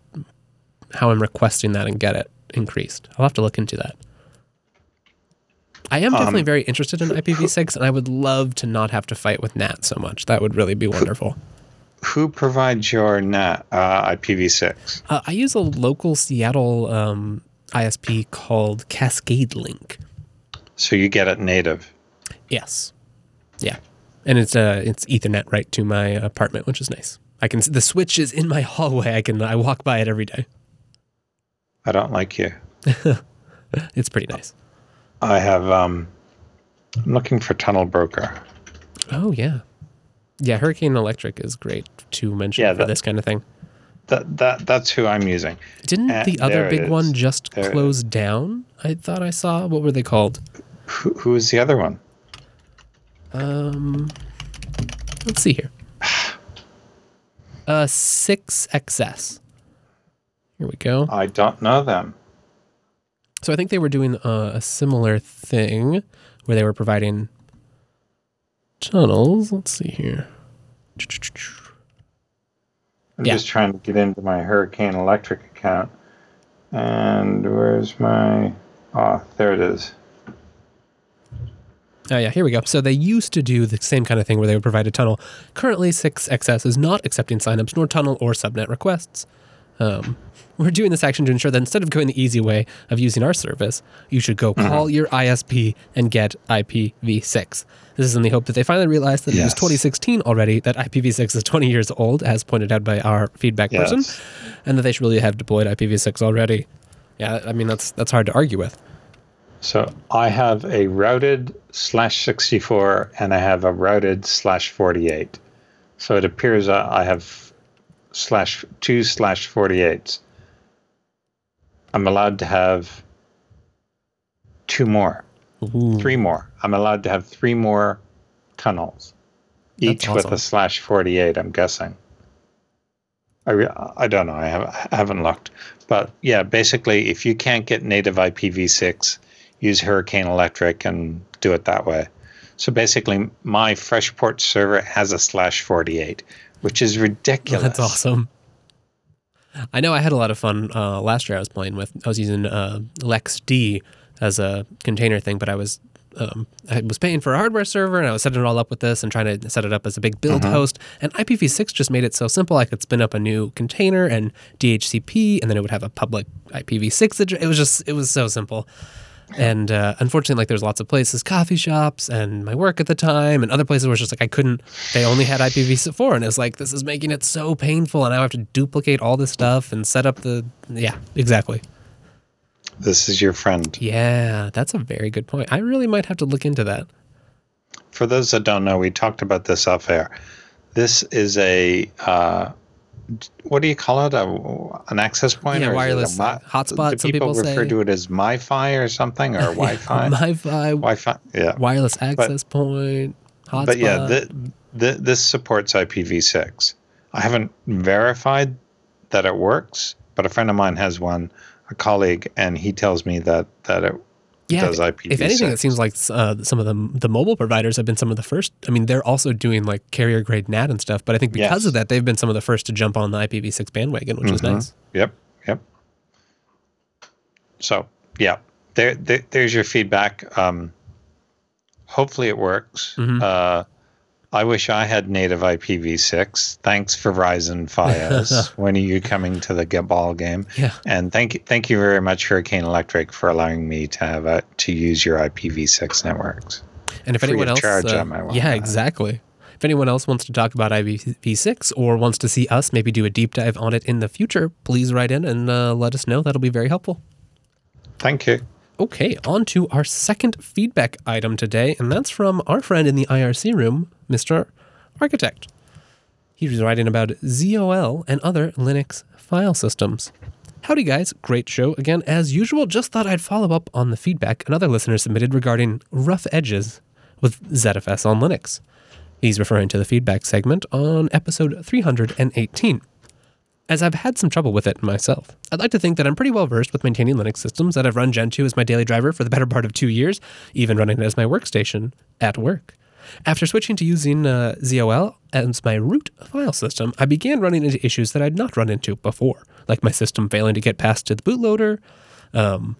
how I'm requesting that and get it increased. I'll have to look into that. I am definitely um, very interested in IPv6, and I would love to not have to fight with NAT so much. That would really be wonderful. Who provides your NAT uh, IPv6? Uh, I use a local Seattle um, ISP called Cascade Link. So you get it native. Yes. Yeah, and it's uh it's Ethernet right to my apartment, which is nice. I can the switch is in my <laughs> hallway. I can I walk by it every day. I don't like you. <laughs> it's pretty nice. I have um I'm looking for Tunnel Broker. Oh yeah. Yeah, Hurricane Electric is great to mention yeah, for that, this kind of thing. That that that's who I'm using. Didn't and the other big one just there close down? I thought I saw. What were they called? Who, who is the other one? Um, let's see here. Uh, SixXS. Here we go. I don't know them. So I think they were doing uh, a similar thing where they were providing tunnels. Let's see here. I'm yeah. just trying to get into my Hurricane Electric account. And where's my. Oh, there it is. Oh, yeah, here we go. So they used to do the same kind of thing where they would provide a tunnel. Currently, SixXS is not accepting signups, nor tunnel or subnet requests. Um, we're doing this action to ensure that instead of going the easy way of using our service, you should go mm-hmm. call your ISP and get IPv6. This is in the hope that they finally realize that yes. it was 2016 already, that IPv6 is 20 years old, as pointed out by our feedback yes. person, and that they should really have deployed IPv6 already. Yeah, I mean, that's, that's hard to argue with. So I have a routed slash 64 and I have a routed slash 48. So it appears I have slash two slash 48s. I'm allowed to have two more. Ooh. Three more. I'm allowed to have three more tunnels, each with a slash 48. I'm guessing. I, re- I don't know. I, have, I haven't looked, but yeah, basically, if you can't get native IPv6, use Hurricane Electric and do it that way. So basically, my Freshport server has a slash 48, which is ridiculous. That's awesome. I know I had a lot of fun uh, last year. I was playing with. I was using uh, LXD as a container thing, but I was um, I was paying for a hardware server and I was setting it all up with this and trying to set it up as a big build host. And IPv6 just made it so simple. I could spin up a new container and DHCP, and then it would have a public IPv6 address. It was just it was so simple. And uh, unfortunately, like there's lots of places, coffee shops, and my work at the time, and other places where it's just like I couldn't. They only had IPv4, and it's like this is making it so painful, and I have to duplicate all this stuff and set up the. Yeah, exactly. This is your friend. Yeah, that's a very good point. I really might have to look into that. For those that don't know, we talked about this off air. This is a uh, what do you call it? A, an access point? Yeah, or a wireless mi- hotspot, Do some people, people refer say. to it as MiFi or something, or <laughs> Wi-Fi? Wi-Fi, Wi-Fi. Yeah. wireless access point, hotspot. But yeah, the, the, this supports IPv6. I haven't verified that it works, but a friend of mine has one, a colleague, and he tells me that that it yeah, does IPv6. If anything, it seems like uh, some of the the mobile providers have been some of the first. I mean, they're also doing like carrier grade NAT and stuff, but I think because Yes. of that, they've been some of the first to jump on the IPv6 bandwagon, which is Mhm. nice. Yep, yep. So yeah, there, there there's your feedback. Um, hopefully it works. Mhm. Uh, I wish I had native IPv6. Thanks for Verizon Fios. <laughs> when are you coming to the g- ball game? Yeah. And thank you, thank you very much, Hurricane Electric, for allowing me to have a, to use your IPv6 networks. And if Free anyone else, charge, uh, I might want yeah, exactly. If anyone else wants to talk about IPv6 or wants to see us maybe do a deep dive on it in the future, please write in and uh, let us know. That'll be very helpful. Thank you. Okay, on to our second feedback item today, and that's from our friend in the IRC room, Mr. Architect. He was writing about ZOL and other Linux file systems. Howdy, guys. Great show. Again, as usual, just thought I'd follow up on the feedback another listener submitted regarding rough edges with ZFS on Linux. He's referring to the feedback segment on episode 318 as I've had some trouble with it myself. I'd like to think that I'm pretty well versed with maintaining Linux systems that I've run Gentoo as my daily driver for the better part of two years, even running it as my workstation at work. After switching to using uh, ZOL as my root file system, I began running into issues that I'd not run into before, like my system failing to get past to the bootloader, um,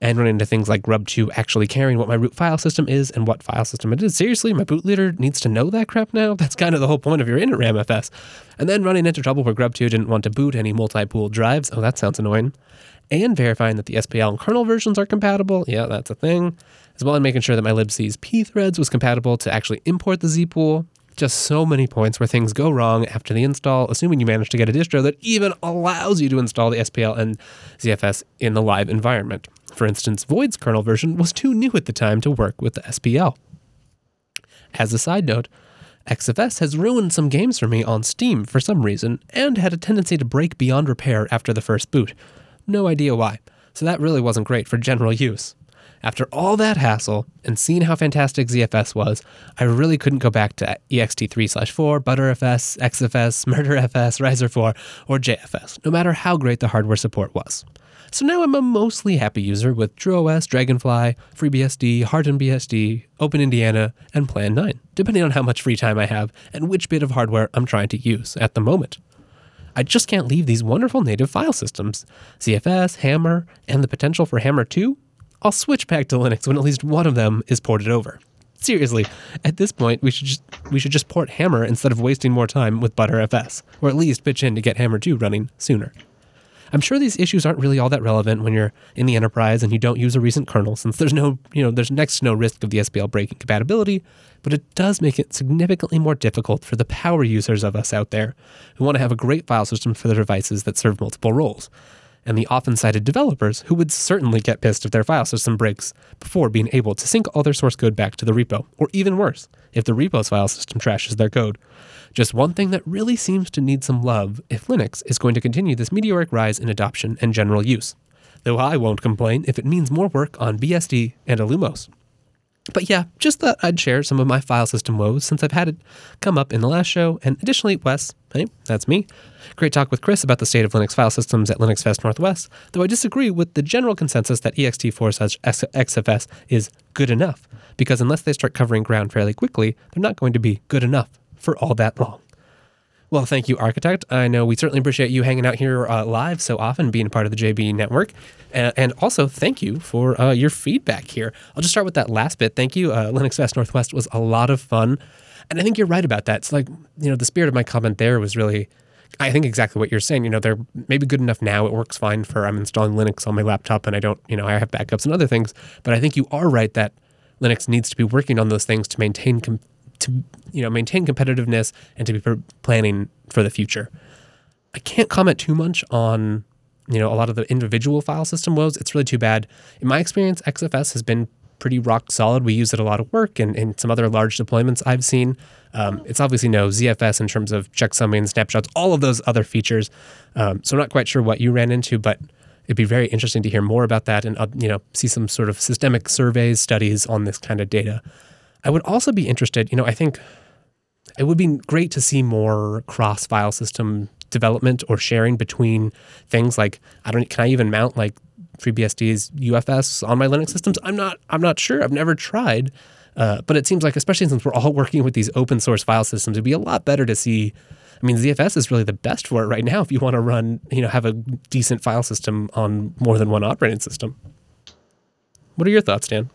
and run into things like Grub2 actually caring what my root file system is and what file system it is. Seriously, my bootloader needs to know that crap now? <laughs> That's kind of the whole point of your init RAMFS. And then running into trouble where Grub2 didn't want to boot any multi-pool drives. Oh, that sounds annoying. And verifying that the SPL and kernel versions are compatible. Yeah, that's a thing. As well as making sure that my libc's pthreads was compatible to actually import the zpool. Just so many points where things go wrong after the install, assuming you manage to get a distro that even allows you to install the SPL and ZFS in the live environment. For instance, Void's kernel version was too new at the time to work with the SPL. As a side note, XFS has ruined some games for me on Steam for some reason and had a tendency to break beyond repair after the first boot. No idea why, so that really wasn't great for general use. After all that hassle and seeing how fantastic ZFS was, I really couldn't go back to ext3 4, ButterFS, XFS, MurderFS, Reiser4, or JFS, no matter how great the hardware support was. So now I'm a mostly happy user with TrueOS, Dragonfly, FreeBSD, HardenedBSD, OpenIndiana, and Plan 9, depending on how much free time I have and which bit of hardware I'm trying to use at the moment. I just can't leave these wonderful native file systems ZFS, Hammer, and the potential for Hammer 2. I'll switch back to Linux when at least one of them is ported over. Seriously, at this point, we should just we should just port Hammer instead of wasting more time with ButterFS, or at least pitch in to get Hammer 2 running sooner. I'm sure these issues aren't really all that relevant when you're in the enterprise and you don't use a recent kernel, since there's no, you know, there's next to no risk of the SPL breaking compatibility, but it does make it significantly more difficult for the power users of us out there who want to have a great file system for their devices that serve multiple roles, and the often cited developers who would certainly get pissed if their file system breaks before being able to sync all their source code back to the repo, or even worse, if the repo's file system trashes their code. Just one thing that really seems to need some love if Linux is going to continue this meteoric rise in adoption and general use. Though I won't complain if it means more work on BSD and Illumos. But yeah, just thought I'd share some of my file system woes since I've had it come up in the last show. And additionally, Wes, hey, that's me. Great talk with Chris about the state of Linux file systems at Linux Fest Northwest, though I disagree with the general consensus that ext4 slash XFS is good enough, because unless they start covering ground fairly quickly, they're not going to be good enough for all that long. Well, thank you, Architect. I know we certainly appreciate you hanging out here uh, live so often, being a part of the JB network. Uh, and also, thank you for uh, your feedback here. I'll just start with that last bit. Thank you. Uh, Linux Fest Northwest was a lot of fun. And I think you're right about that. It's like, you know, the spirit of my comment there was really, I think exactly what you're saying. You know, they're maybe good enough now. It works fine for I'm installing Linux on my laptop and I don't, you know, I have backups and other things. But I think you are right that Linux needs to be working on those things to maintain to you know maintain competitiveness and to be planning for the future. I can't comment too much on you know a lot of the individual file system woes. It's really too bad. In my experience, XFS has been pretty rock solid. We use it a lot of work and in some other large deployments I've seen. Um, it's obviously no ZFS in terms of checksumming, snapshots, all of those other features. Um, so I'm not quite sure what you ran into, but it'd be very interesting to hear more about that and uh, you know see some sort of systemic surveys, studies on this kind of data. I would also be interested, you know, I think it would be great to see more cross file system development or sharing between things like I don't can I even mount like FreeBSD's UFS on my Linux systems? I'm not I'm not sure. I've never tried. Uh, but it seems like, especially since we're all <laughs> working with these open source file systems, it'd be a lot better to see. I mean, ZFS is really the best for it right now if you want to run, you know, have a decent file system on more than one operating system. What are your thoughts, Dan?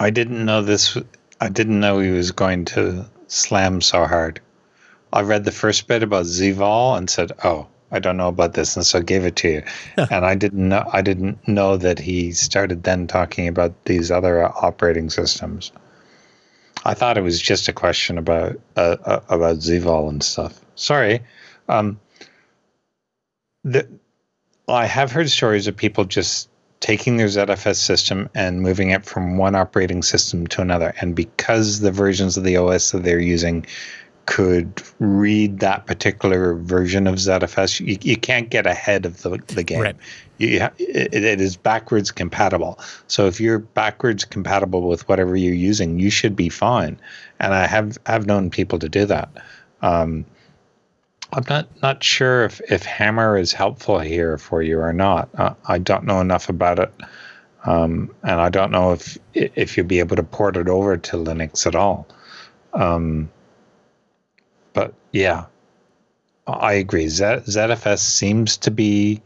I didn't know this. I didn't know he was going to slam so hard. I read the first bit about Zval and said, "Oh, I don't know about this," and so I gave it to you. and I didn't know. I didn't know that he started then talking about these other operating systems. I thought it was just a question about uh, uh, about Zval and stuff. Sorry. Um, the, I have heard stories of people just taking their ZFS system and moving it from one operating system to another. And because the versions of the OS that they're using could read that particular version of ZFS, you, you can't get ahead of the, the game. Right. You, it, it is backwards compatible. So if you're backwards compatible with whatever you're using, you should be fine. And I have have known people to do that. Um, I'm not not sure if, if Hammer is helpful here for you or not. Uh, I don't know enough about it, um, and I don't know if if you'll be able to port it over to Linux at all. Um, but yeah, I agree. Z- ZFS seems to be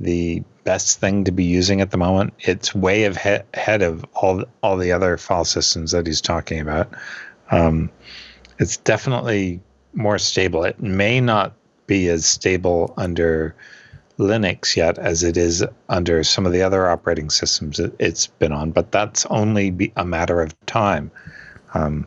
the best thing to be using at the moment. It's way ahead of all all the other file systems that he's talking about. Um, it's definitely more stable. It may not be as stable under Linux yet as it is under some of the other operating systems that it's been on, but that's only a matter of time. Um,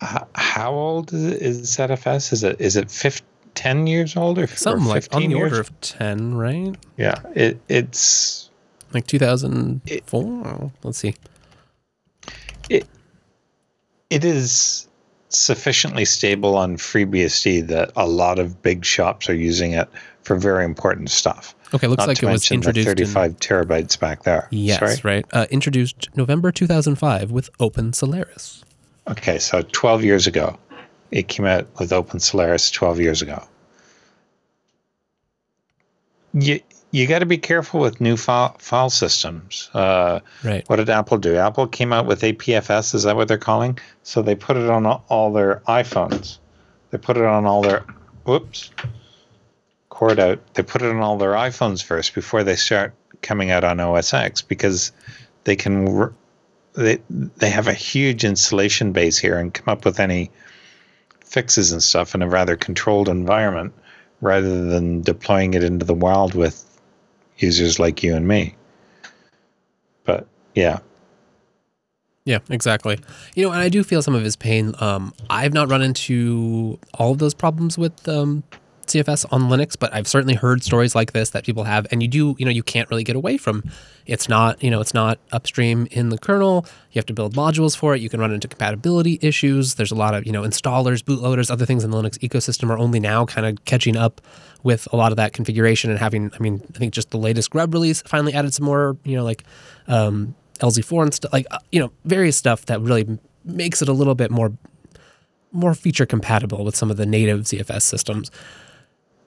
how old is, it, is ZFS? Is it is it 15, 10 years old or something like on the years? order of 10, right? Yeah, it it's like 2004. Let's see. It it is sufficiently stable on FreeBSD that a lot of big shops are using it for very important stuff. Okay, looks Not like it was introduced 35 in, terabytes back there. Yes, Sorry? right. Uh, introduced November 2005 with Open Solaris. Okay, so 12 years ago. It came out with Open Solaris 12 years ago. You, you got to be careful with new file, file systems. Uh, right. What did Apple do? Apple came out with APFS. Is that what they're calling? So they put it on all their iPhones. They put it on all their. Whoops. Cord out. They put it on all their iPhones first before they start coming out on OS X because they can. They they have a huge installation base here and come up with any fixes and stuff in a rather controlled environment rather than deploying it into the wild with users like you and me. But yeah. Yeah, exactly. You know, and I do feel some of his pain. Um, I've not run into all of those problems with um, ZFS on Linux, but I've certainly heard stories like this that people have, and you do, you know, you can't really get away from. It's not, you know, it's not upstream in the kernel. You have to build modules for it. You can run into compatibility issues. There's a lot of, you know, installers, bootloaders, other things in the Linux ecosystem are only now kind of catching up with a lot of that configuration and having, I mean, I think just the latest grub release finally added some more, you know, like um, LZ4 and stuff, like, uh, you know, various stuff that really makes it a little bit more more feature compatible with some of the native ZFS systems.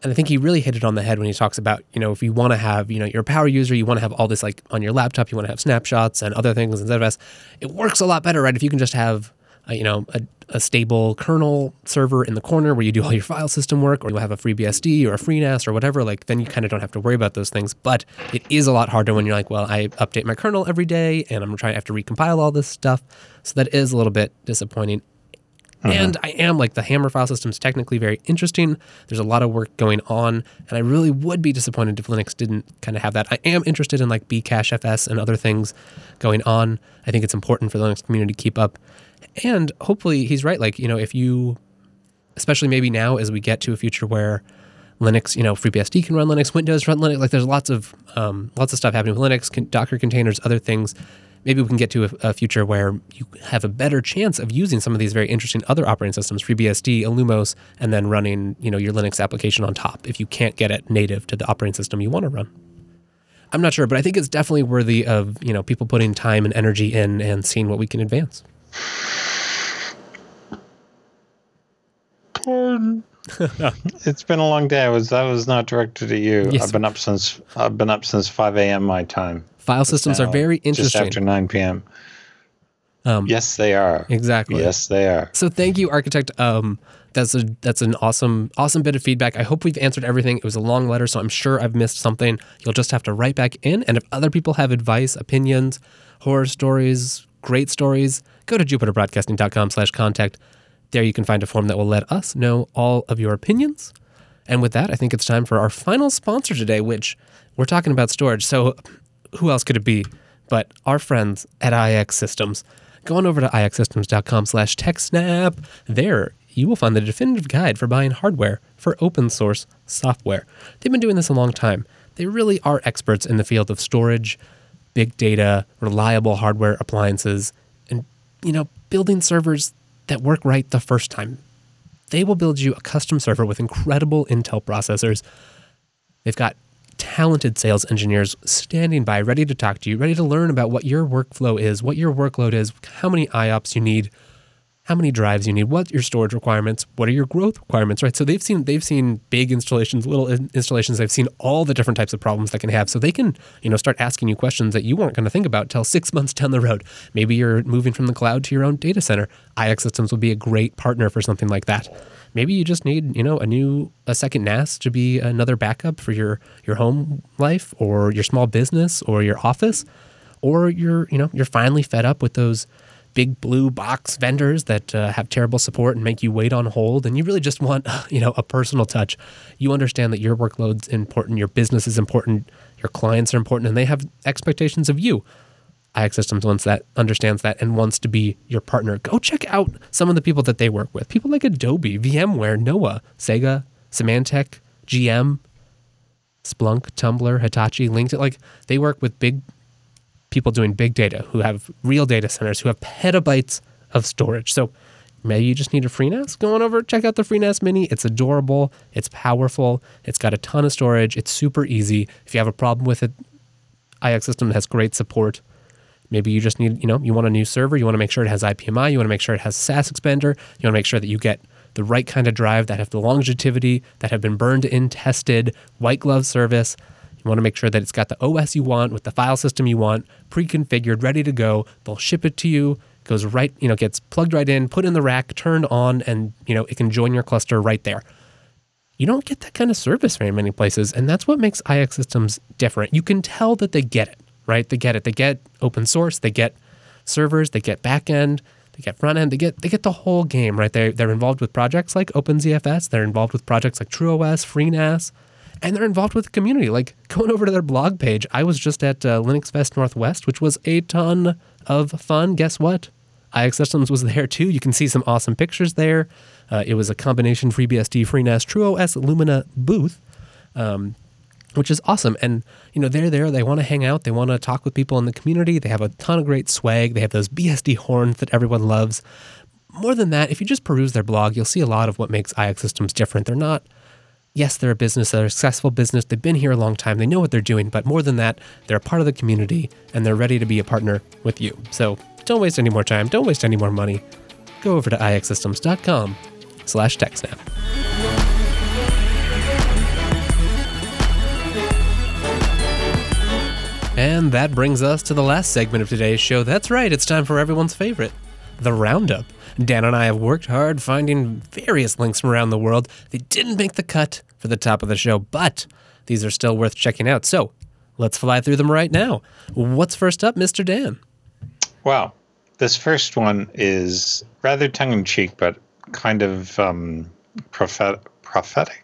And I think he really hit it on the head when he talks about, you know, if you want to have, you know, you're a power user, you want to have all this like on your laptop, you want to have snapshots and other things in ZFS, it works a lot better, right? If you can just have, a, you know, a, a, stable kernel server in the corner where you do all your file system work, or you have a FreeBSD or a FreeNAS or whatever, like then you kind of don't have to worry about those things. But it is a lot harder when you're like, well, I update my kernel every day and I'm trying to have to recompile all this stuff. So that is a little bit disappointing. Uh-huh. And I am like the Hammer file system is technically very interesting. There's a lot of work going on, and I really would be disappointed if Linux didn't kind of have that. I am interested in like Bcachefs and other things going on. I think it's important for the Linux community to keep up. And hopefully he's right. Like, you know, if you, especially maybe now as we get to a future where Linux, you know, FreeBSD can run Linux, Windows run Linux, like there's lots of, um, lots of stuff happening with Linux, Docker containers, other things maybe we can get to a, a, future where you have a better chance of using some of these very interesting other operating systems, FreeBSD, Illumos, and then running you know your Linux application on top if you can't get it native to the operating system you want to run. I'm not sure, but I think it's definitely worthy of you know people putting time and energy in and seeing what we can advance. <laughs> it's been a long day. I was that was not directed at you. Yes. I've been up since I've been up since 5 a.m. my time. File systems are very interesting. Just after 9 p.m. Um, yes, they are. Exactly. Yes, they are. So thank you, architect. Um, that's a that's an awesome awesome bit of feedback. I hope we've answered everything. It was a long letter, so I'm sure I've missed something. You'll just have to write back in. And if other people have advice, opinions, horror stories, great stories, go to jupiterbroadcasting.com slash contact. There you can find a form that will let us know all of your opinions. And with that, I think it's time for our final sponsor today, which we're talking about storage. So who else could it be but our friends at IX Systems? Go on over to ixsystems.com slash techsnap. There, you will find the definitive guide for buying hardware for open source software. They've been doing this a long time. They really are experts in the field of storage, big data, reliable hardware appliances, you know, building servers that work right the first time. They will build you a custom server with incredible Intel processors. They've got talented sales engineers standing by, ready to talk to you, ready to learn about what your workflow is, what your workload is, how many IOPS you need, how many drives you need, what your storage requirements, what are your growth requirements, right? So they've seen they've seen big installations, little installations. They've seen all the different types of problems that can have. So they can you know start asking you questions that you weren't going to think about till six months down the road. Maybe you're moving from the cloud to your own data center. IX Systems would be a great partner for something like that maybe you just need you know a new a second NAS to be another backup for your your home life or your small business or your office, or you're you know you're finally fed up with those big blue box vendors that uh, have terrible support and make you wait on hold and you really just want <laughs> you know a personal touch you understand that your workload's important your business is important your clients are important and they have expectations of you IX Systems wants that, understands that, and wants to be your partner. Go check out some of the people that they work with. People like Adobe, VMware, NOAA, Sega, Symantec, GM, Splunk, Tumblr, Hitachi, LinkedIn. Like they work with big people doing big data who have real data centers, who have petabytes of storage. So maybe you just need a FreeNAS. Go on over, check out the FreeNAS Mini. It's adorable. It's powerful. It's got a ton of storage. It's super easy. If you have a problem with it, IX System has great support. Maybe you just need, you know, you want a new server, you want to make sure it has IPMI, you want to make sure it has SAS expander, you want to make sure that you get the right kind of drive that have the longevity, that have been burned in, tested, white glove service. You want to make sure that it's got the OS you want with the file system you want, pre-configured, ready to go. They'll ship it to you, goes right, you know, gets plugged right in, put in the rack, turned on, and you know, it can join your cluster right there. You don't get that kind of service very many places, and that's what makes IX systems different. You can tell that they get it right? They get it. They get open source. They get servers. They get backend. They get front end. They get they get the whole game, right? They they're involved with projects like OpenZFS. They're involved with projects like TrueOS, FreeNAS, and they're involved with the community. Like <laughs> going over to their blog page. I was just at uh, Linux Fest Northwest, which was a ton of fun. Guess what? IX Systems was there too. You can see some awesome pictures there. Uh, it was a combination FreeBSD, FreeNAS, TrueOS, Lumina booth. Um, which is awesome. And, you know, they're there, they want to hang out, they want to talk with people in the community. They have a ton of great swag. They have those BSD horns that everyone loves. More than that, if you just peruse their blog, you'll see a lot of what makes IX Systems different. They're not yes, they're a business, they're a successful business, they've been here a long time, they know what they're doing, but more than that, they're a part of the community and they're ready to be a partner with you. So don't waste any more time, don't waste any more money. Go over to ixsystems.com slash TechSnap. And that brings us to the last segment of today's show. That's right, it's time for everyone's favorite, the Roundup. Dan and I have worked hard finding various links from around the world. They didn't make the cut for the top of the show, but these are still worth checking out. So let's fly through them right now. What's first up, Mr. Dan? Well, this first one is rather tongue in cheek, but kind of um, prophet- prophetic.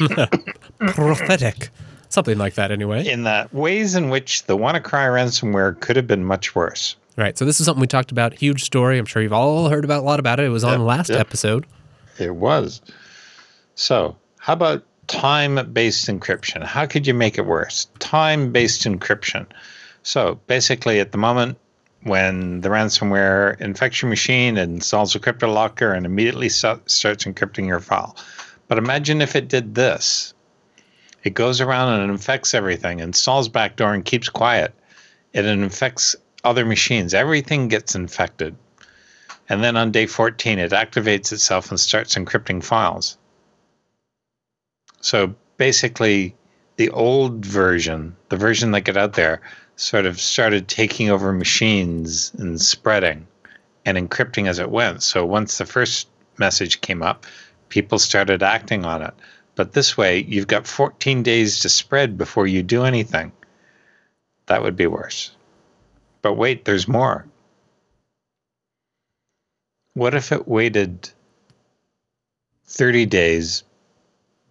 <laughs> prophetic. Something like that, anyway. In that ways in which the WannaCry ransomware could have been much worse. Right. So this is something we talked about. Huge story. I'm sure you've all heard about a lot about it. It was on Yep, last yep. episode. It was. So, how about time based encryption? How could you make it worse? Time based encryption. So, basically, at the moment, when the ransomware infects your machine and installs a cryptolocker and immediately starts encrypting your file. But imagine if it did this it goes around and infects everything, installs backdoor and keeps quiet. It infects other machines. Everything gets infected. And then on day 14, it activates itself and starts encrypting files. So basically, the old version, the version that got out there, sort of started taking over machines and spreading and encrypting as it went. So once the first message came up, people started acting on it. But this way, you've got 14 days to spread before you do anything. That would be worse. But wait, there's more. What if it waited 30 days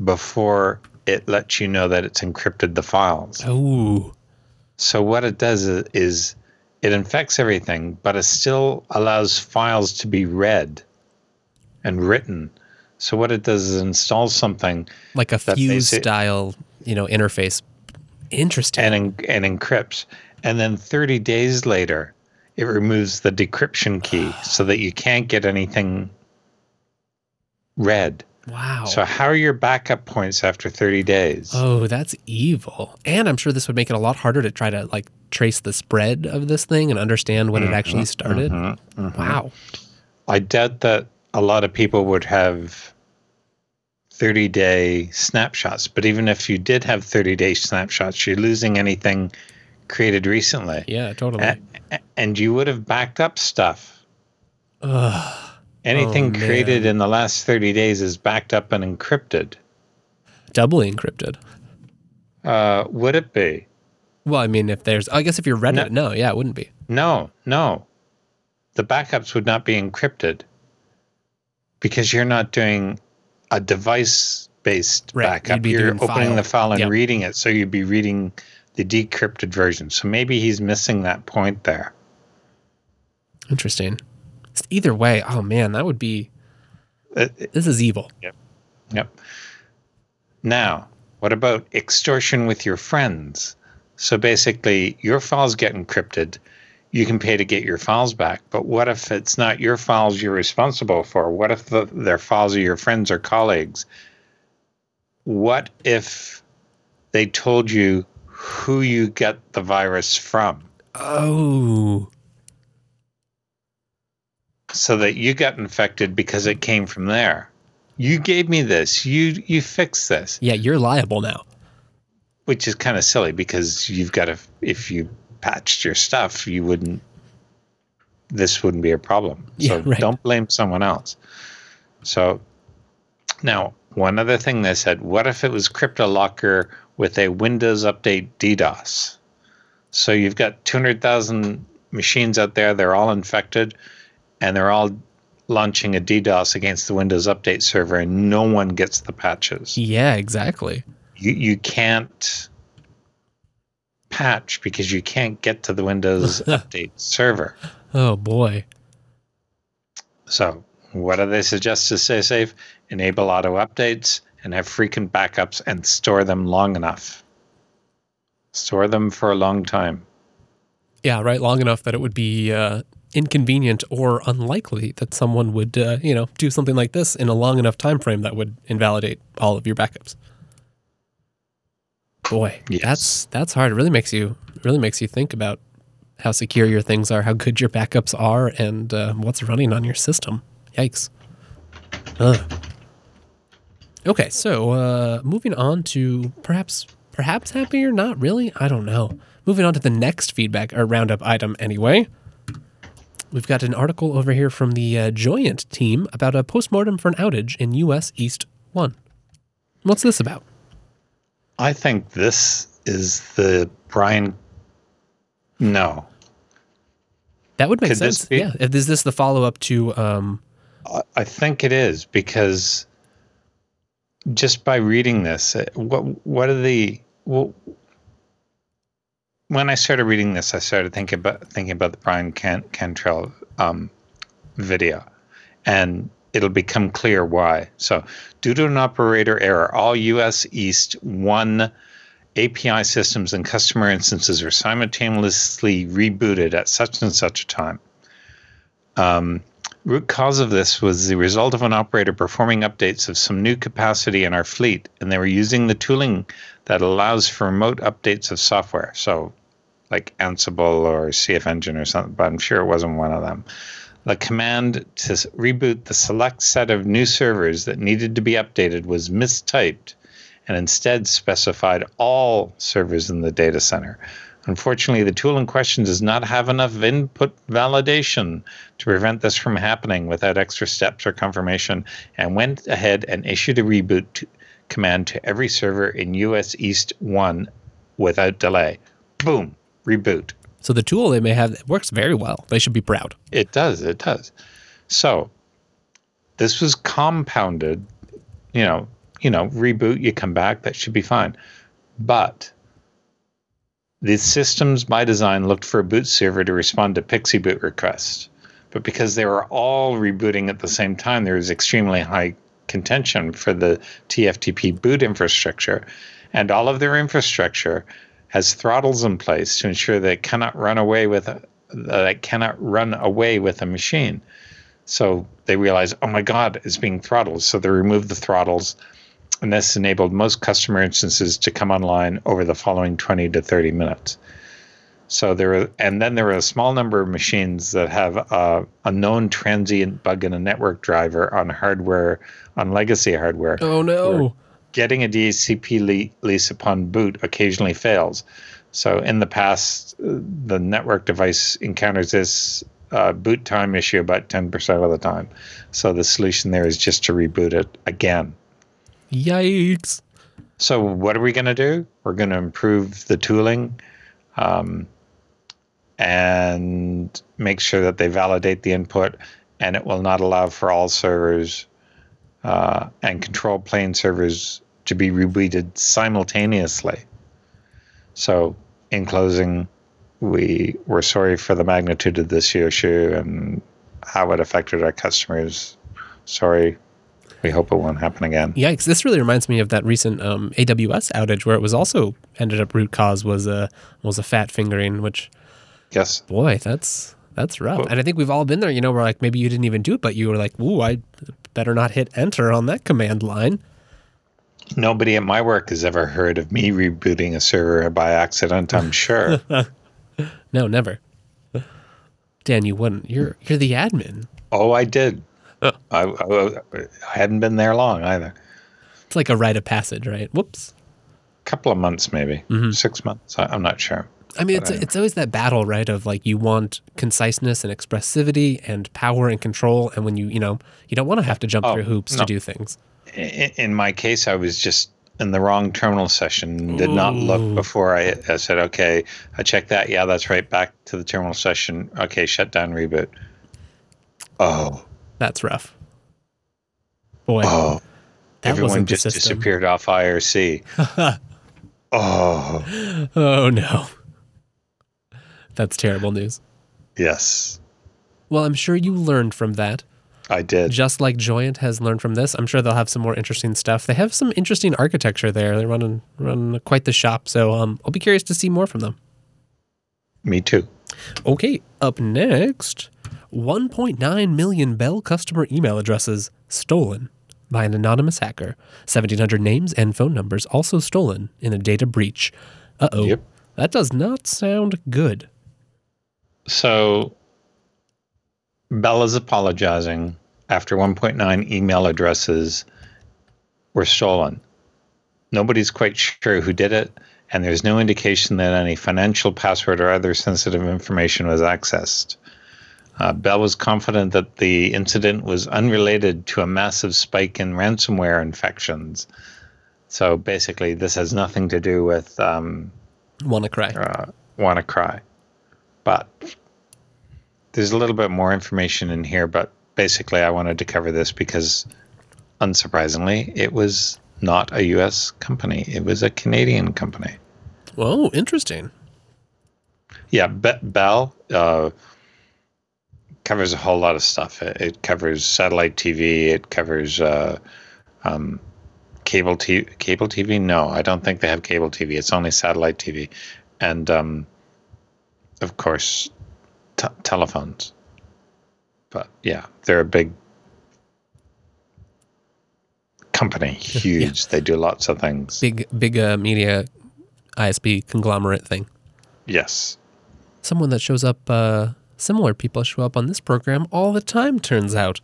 before it lets you know that it's encrypted the files? Oh, So what it does is, is it infects everything, but it still allows files to be read and written. So what it does is install something like a fuse basic- style, you know, interface. Interesting. and and encrypts, and then 30 days later, it removes the decryption key <gasps> so that you can't get anything read. Wow. So how are your backup points after 30 days? Oh, that's evil. And I'm sure this would make it a lot harder to try to like trace the spread of this thing and understand when it mm-hmm, actually started. Mm-hmm, mm-hmm. Wow. I doubt that a lot of people would have 30 day snapshots, but even if you did have 30 day snapshots, you're losing anything created recently. Yeah, totally. A- a- and you would have backed up stuff. Ugh. Anything Oh, created in the last 30 days is backed up and encrypted. Doubly encrypted. Uh, would it be? Well, I mean, if there's, I guess if you're Reddit, no, yeah, it wouldn't be. No, no. The backups would not be encrypted because you're not doing a device based Right, backup. you'd be You're opening file. the file and Yep. reading it. So you'd be reading the decrypted version. So maybe he's missing that point there. Interesting. Either way, oh man, that would be, Uh, this is evil. Yep. Now, what about extortion with your friends? So basically, your files get encrypted. You can pay to get your files back. But what if it's not your files you're responsible for? What if the, their files are your friends or colleagues? What if they told you who you get the virus from Oh, so that you got infected because it came from there? You gave me this. You you fixed this. yeah, you're liable now. which is kind of silly because you've got to if you patched your stuff you wouldn't this wouldn't be a problem <laughs> so Yeah, right. don't blame someone else so now one other thing they said what if it was cryptolocker with a windows update ddos so you've got 200000 machines out there they're all infected and they're all launching a ddos against the windows update server and no one gets the patches Yeah, exactly. you you can't patch because you can't get to the Windows <laughs> update server. Oh boy. So what do they suggest to stay safe? Enable auto updates and have frequent backups and store them long enough. Store them for a long time. Yeah, right. Long enough that it would be uh, inconvenient or unlikely that someone would, uh, you know, do something like this in a long enough time frame that would invalidate all of your backups. Boy, Yes. that's that's hard. It really makes you really makes you think about how secure your things are, how good your backups are, and uh, what's running on your system. Yikes. Ugh. Okay, so uh, moving on to perhaps perhaps happy or not really, I don't know. Moving on to the next feedback or roundup item anyway. We've got an article over here from the uh, Joyent team about a postmortem for an outage in US East 1. What's this about? I think this is the Bryan. No, That would make Could sense. be- Yeah. Is this the follow up to um I- think it is because just by reading this, uh, what what are the well, when I started reading this, I started thinking about thinking about the Bryan Can- Cantrill um, video, and it'll become clear why. So, due to an operator error, all U.S. East one API systems and customer instances are simultaneously rebooted at such and such a time. Um, root cause of this was the result of an operator performing updates of some new capacity in our fleet, and they were using the tooling that allows for remote updates of software. So, like Ansible or CFEngine or something, but I'm sure it wasn't one of them. The command to reboot the select set of new servers that needed to be updated was mistyped and instead specified all servers in the data center. Unfortunately, the tool in question does not have enough input validation to prevent this from happening without extra steps or confirmation and went ahead and issued a reboot command to every server in US East 1 without delay. Boom, reboot. so the tool they may have works very well. They should be proud. It does. It does. So this was compounded. You know, you know, reboot. You come back. That should be fine. But the systems by design looked for a boot server to respond to PXE boot requests. But because they were all rebooting at the same time, there was extremely high contention for the TFTP boot infrastructure, and all of their infrastructure has throttles in place to ensure that cannot run away with a, that it cannot run away with a machine. So they realize, oh my God, it's being throttled. So they remove the throttles, and this enabled most customer instances to come online over the following 20 to 30 minutes. So there were, and then there were a small number of machines that have uh, a known transient bug in a network driver on hardware, on legacy hardware. Oh no. Getting a DHCP le- lease upon boot occasionally fails. So in the past, the network device encounters this uh, boot time issue about 10% of the time. So the solution there is just to reboot it again. Yikes. So what are we going to do? We're going to improve the tooling um, and make sure that they validate the input, and it will not allow for all servers uh, and control plane servers to be rebooted simultaneously. So, in closing, we we're sorry for the magnitude of this issue and how it affected our customers. Sorry. We hope it won't happen again. Yikes. This really reminds me of that recent um, AWS outage where it was also ended up root cause was a was a fat fingering, which Yes. boy, that's that's rough. Well- and I think we've all been there, you know, where like maybe you didn't even do it, but you were like, ooh, I better not hit enter on that command line. Nobody at my work has ever heard of me rebooting a server by accident, I'm <laughs> sure. No, never. Dan, you wouldn't. You're you're the admin. oh, I did. <laughs> I, I, I hadn't been there long either. It's like a rite of passage, right? Whoops. A couple of months, maybe. Mm-hmm. Six months. I, I'm not sure. I mean, it's But I- it's always that battle, right? Of like you want conciseness and expressivity and power and control, and when you you know you don't want to have to jump Oh, through hoops to do things. In, in my case, I was just in the wrong terminal session, did not look before I, I said, okay, I checked that. Yeah, that's right. Back to the terminal session. Okay, shut down, reboot. Oh, That's rough. Boy, oh. that Everyone just system. disappeared off IRC. <laughs> oh, Oh no, that's terrible news. yes, Well, I'm sure you learned from that. I did. Just like Joyent has learned from this, I'm sure they'll have some more interesting stuff. They have some interesting architecture there. They're running running quite the shop, so um, I'll be curious to see more from them. Me too. Okay, up next, 1.9 million Bell customer email addresses stolen by an anonymous hacker. 1,700 names and phone numbers also stolen in a data breach. Uh oh. Yep. That does not sound good. So Bell is apologizing after 1.9 email addresses were stolen. Nobody's quite sure who did it, and there's no indication that any financial password or other sensitive information was accessed. Uh, Bell was confident that the incident was unrelated to a massive spike in ransomware infections. So basically, this has nothing to do with um, WannaCry. uh, WannaCry. But there's a little bit more information in here, but basically, I wanted to cover this because, unsurprisingly, it was not a U.S. company; it was a Canadian company. Whoa, interesting. Yeah, Be- Bell uh, covers a whole lot of stuff. It, it covers satellite TV. It covers uh, um, cable TV. Cable TV? No, I don't think they have cable TV. It's only satellite TV, and um, of course, t- telephones. But yeah, they're a big company, <laughs> huge. They do lots of things. Big, big uh, media ISP conglomerate thing. Yes. Someone that shows up, uh, similar people show up on this program all the time, turns out.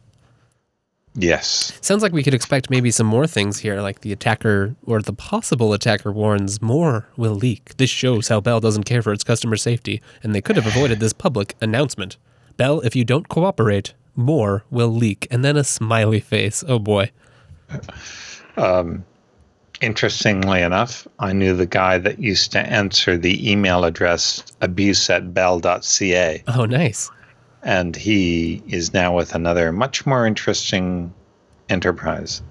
Yes. Sounds like we could expect maybe some more things here, like the attacker or the possible attacker warns more will leak. This shows how Bell doesn't care for its customer safety, and they could have avoided this public announcement. Bell, if you don't cooperate, more will leak. And then a smiley face. Oh boy. Um, Interestingly enough, I knew the guy that used to answer the email address abuse at bell.ca, Oh, nice. and he is now with another much more interesting enterprise.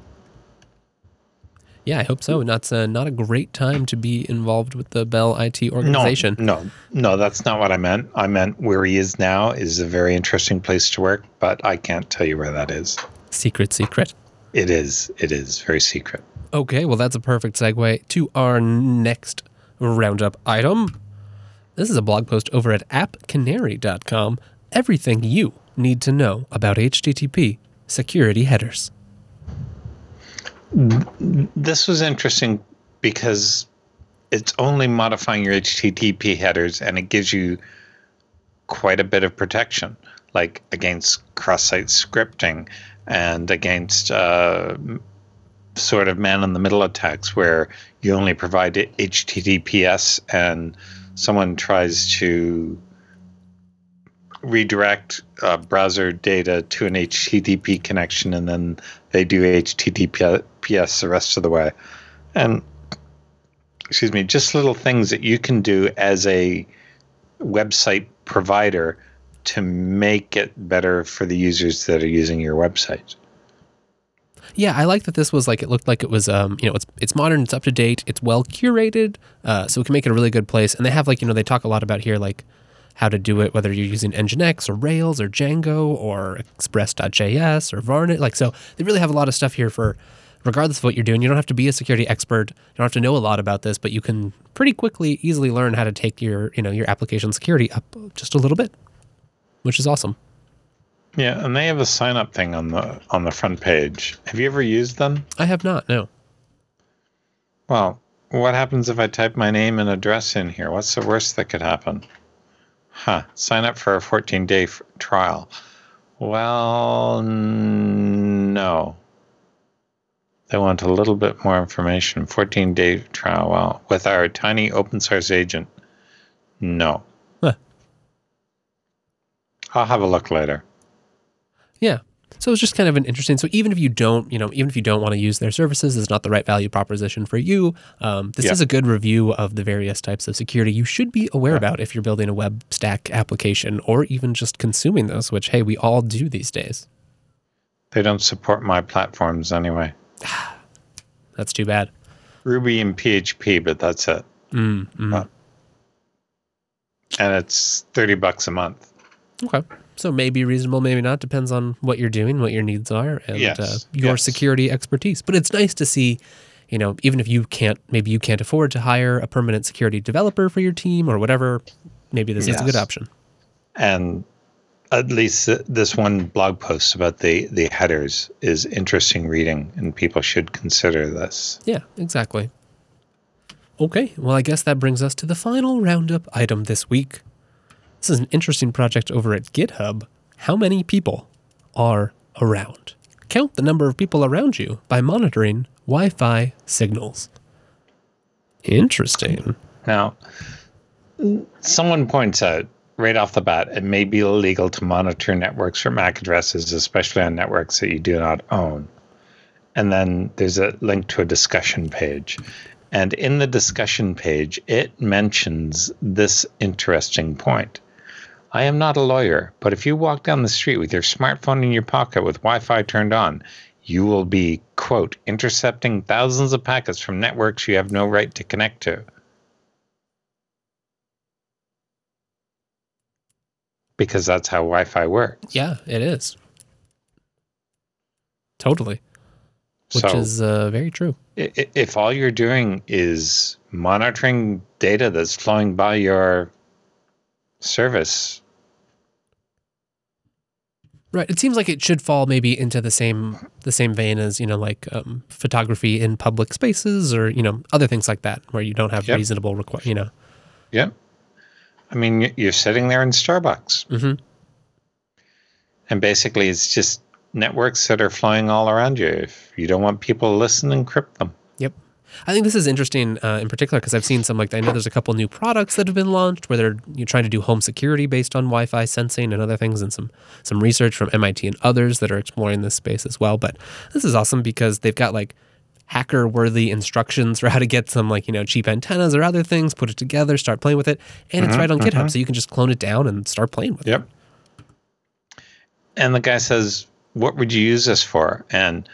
Yeah, I hope so. Not uh, not a great time to be involved with the Bell IT organization. No, organization. no, no, that's not what I meant. I meant where he is now is a very interesting place to work, but I can't tell you where that is. Secret, secret. It is, it is very secret. Okay, well, that's a perfect segue to our next roundup item. This is a blog post over at appcanary.com. Everything you need to know about HTTP security headers. This was interesting because it's only modifying your HTTP headers and it gives you quite a bit of protection, like against cross site scripting and against uh, sort of man in the middle attacks where you only provide HTTPS and someone tries to redirect uh, browser data to an HTTP connection and then they do HTTPS the rest of the way. And excuse me, just little things that you can do as a website provider to make it better for the users that are using your website. Yeah, I like that this was like it looked like it was um you know it's it's modern, it's up to date, it's well curated, uh, so we can make it a really good place. And they have like you know they talk a lot about here like how to do it whether you're using Nginx or Rails or Django or Express.js or Varnet. Like so they really have a lot of stuff here for regardless of what you're doing. You don't have to be a security expert. You don't have to know a lot about this, but you can pretty quickly easily learn how to take your you know your application security up just a little bit, which is awesome. Yeah, and they have a sign up thing on the on the front page. Have you ever used them? I have not. No. Well, what happens if I type my name and address in here? What's the worst that could happen? Huh. Sign up for a 14 day f- trial. Well, n- no. They want a little bit more information. 14 day trial. Well, with our tiny open source agent, no. Huh. I'll have a look later. Yeah. So it's just kind of an interesting. So even if you don't, you know, even if you don't want to use their services, it's not the right value proposition for you. Um, this Yeah. is a good review of the various types of security you should be aware about if you're building a web stack application or even just consuming those, which hey, we all do these days. They don't support my platforms anyway. <sighs> That's too bad. Ruby and PHP, but that's it. Mm, mm. Uh, and it's 30 bucks a month. Okay. So maybe reasonable, maybe not. Depends on what you're doing, what your needs are, and Yes, uh, your yes. security expertise. But it's nice to see, you know, even if you can't, maybe you can't afford to hire a permanent security developer for your team or whatever, maybe this is a good option. And at least this one blog post about the the headers is interesting reading, and people should consider this. Yeah, exactly. Okay, well, I guess that brings us to the final roundup item this week. This is an interesting project over at GitHub. How many people are around? Count the number of people around you by monitoring Wi Fi signals. Interesting. Now, someone points out right off the bat, it may be illegal to monitor networks from MAC addresses, especially on networks that you do not own. And then there's a link to a discussion page. And in the discussion page, it mentions this interesting point. I am not a lawyer, but if you walk down the street with your smartphone in your pocket with Wi Fi turned on, you will be, quote, intercepting thousands of packets from networks you have no right to connect to. Because that's how Wi Fi works. Yeah, it is. Totally. Which So- is uh, very true. If all you're doing is monitoring data that's flowing by your service, Right. It seems like it should fall maybe into the same the same vein as you know like um, photography in public spaces or you know other things like that where you don't have Yep. reasonable require you know. yeah. I mean, you're sitting there in Starbucks, hmm and basically it's just networks that are flying all around you. If you don't want people to listen, encrypt them. Yep. I think this is interesting uh, in particular because I've seen some like I know there's a couple new products that have been launched where they're you trying to do home security based on Wi-Fi sensing and other things, and some some research from MIT and others that are exploring this space as well. But this is awesome because they've got like hacker worthy instructions for how to get some like you know cheap antennas or other things, put it together, start playing with it, and it's right on GitHub, so you can just clone it down and start playing with it. Yep. And the guy says, "What would you use this for?" And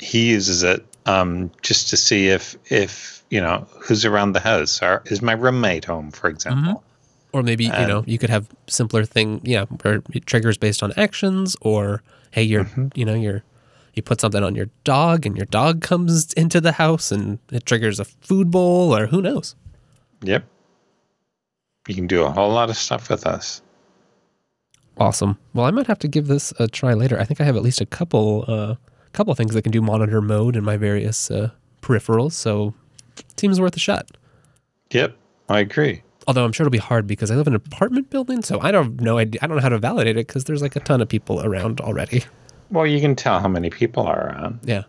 he uses it um, just to see if if you know who's around the house. Or is my roommate home, for example? Or maybe you know you could have simpler thing, yeah, where it triggers based on actions, or hey, you're you know you're you put something on your dog and your dog comes into the house and it triggers a food bowl, or who knows? Yep. You can do a whole lot of stuff with us. Awesome. Well, I might have to give this a try later. I think I have at least a couple uh couple things that can do monitor mode in my various uh, peripherals, so seems worth a shot. Yep, I agree. Although I'm sure it'll be hard because I live in an apartment building, so I don't know. I don't know how to validate it because there's like a ton of people around already. Well, you can tell how many people are around. Yeah,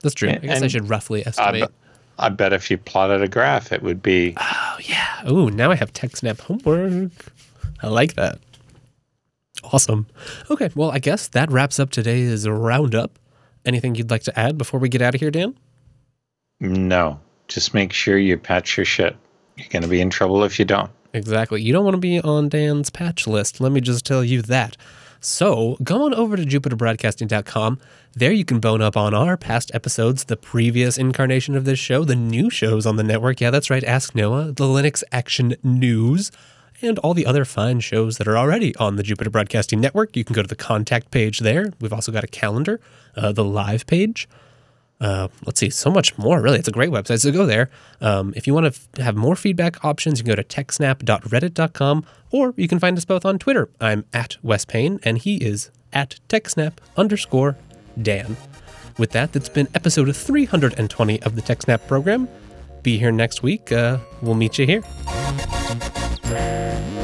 that's true. I guess I should roughly I, estimate. bet- I bet if you plotted a graph, it would be oh yeah. Oh, now I have TechSnap homework. I like that. Awesome. Okay, well, I guess that wraps up today's roundup. Anything you'd like to add before we get out of here, Dan? no. Just make sure you patch your shit. You're going to be in trouble if you don't. Exactly. You don't want to be on Dan's patch list. Let me just tell you that. So go on over to jupiterbroadcasting.com. There you can bone up on our past episodes, the previous incarnation of this show, the new shows on the network. Yeah, that's right. Ask Noah, the Linux Action News, and all the other fine shows that are already on the Jupiter Broadcasting Network. You can go to the contact page there. We've also got a calendar, uh, the live page uh, let's see, so much more. Really, it's a great website. So go there. Um, if you want to f- have more feedback options, you can go to techsnap.reddit.com, or you can find us both on Twitter. I'm at Wes Payne, and he is at techsnap underscore Dan. With that, that's been episode 320 of the TechSnap program. Be here next week. Uh, we'll meet you here. Yeah.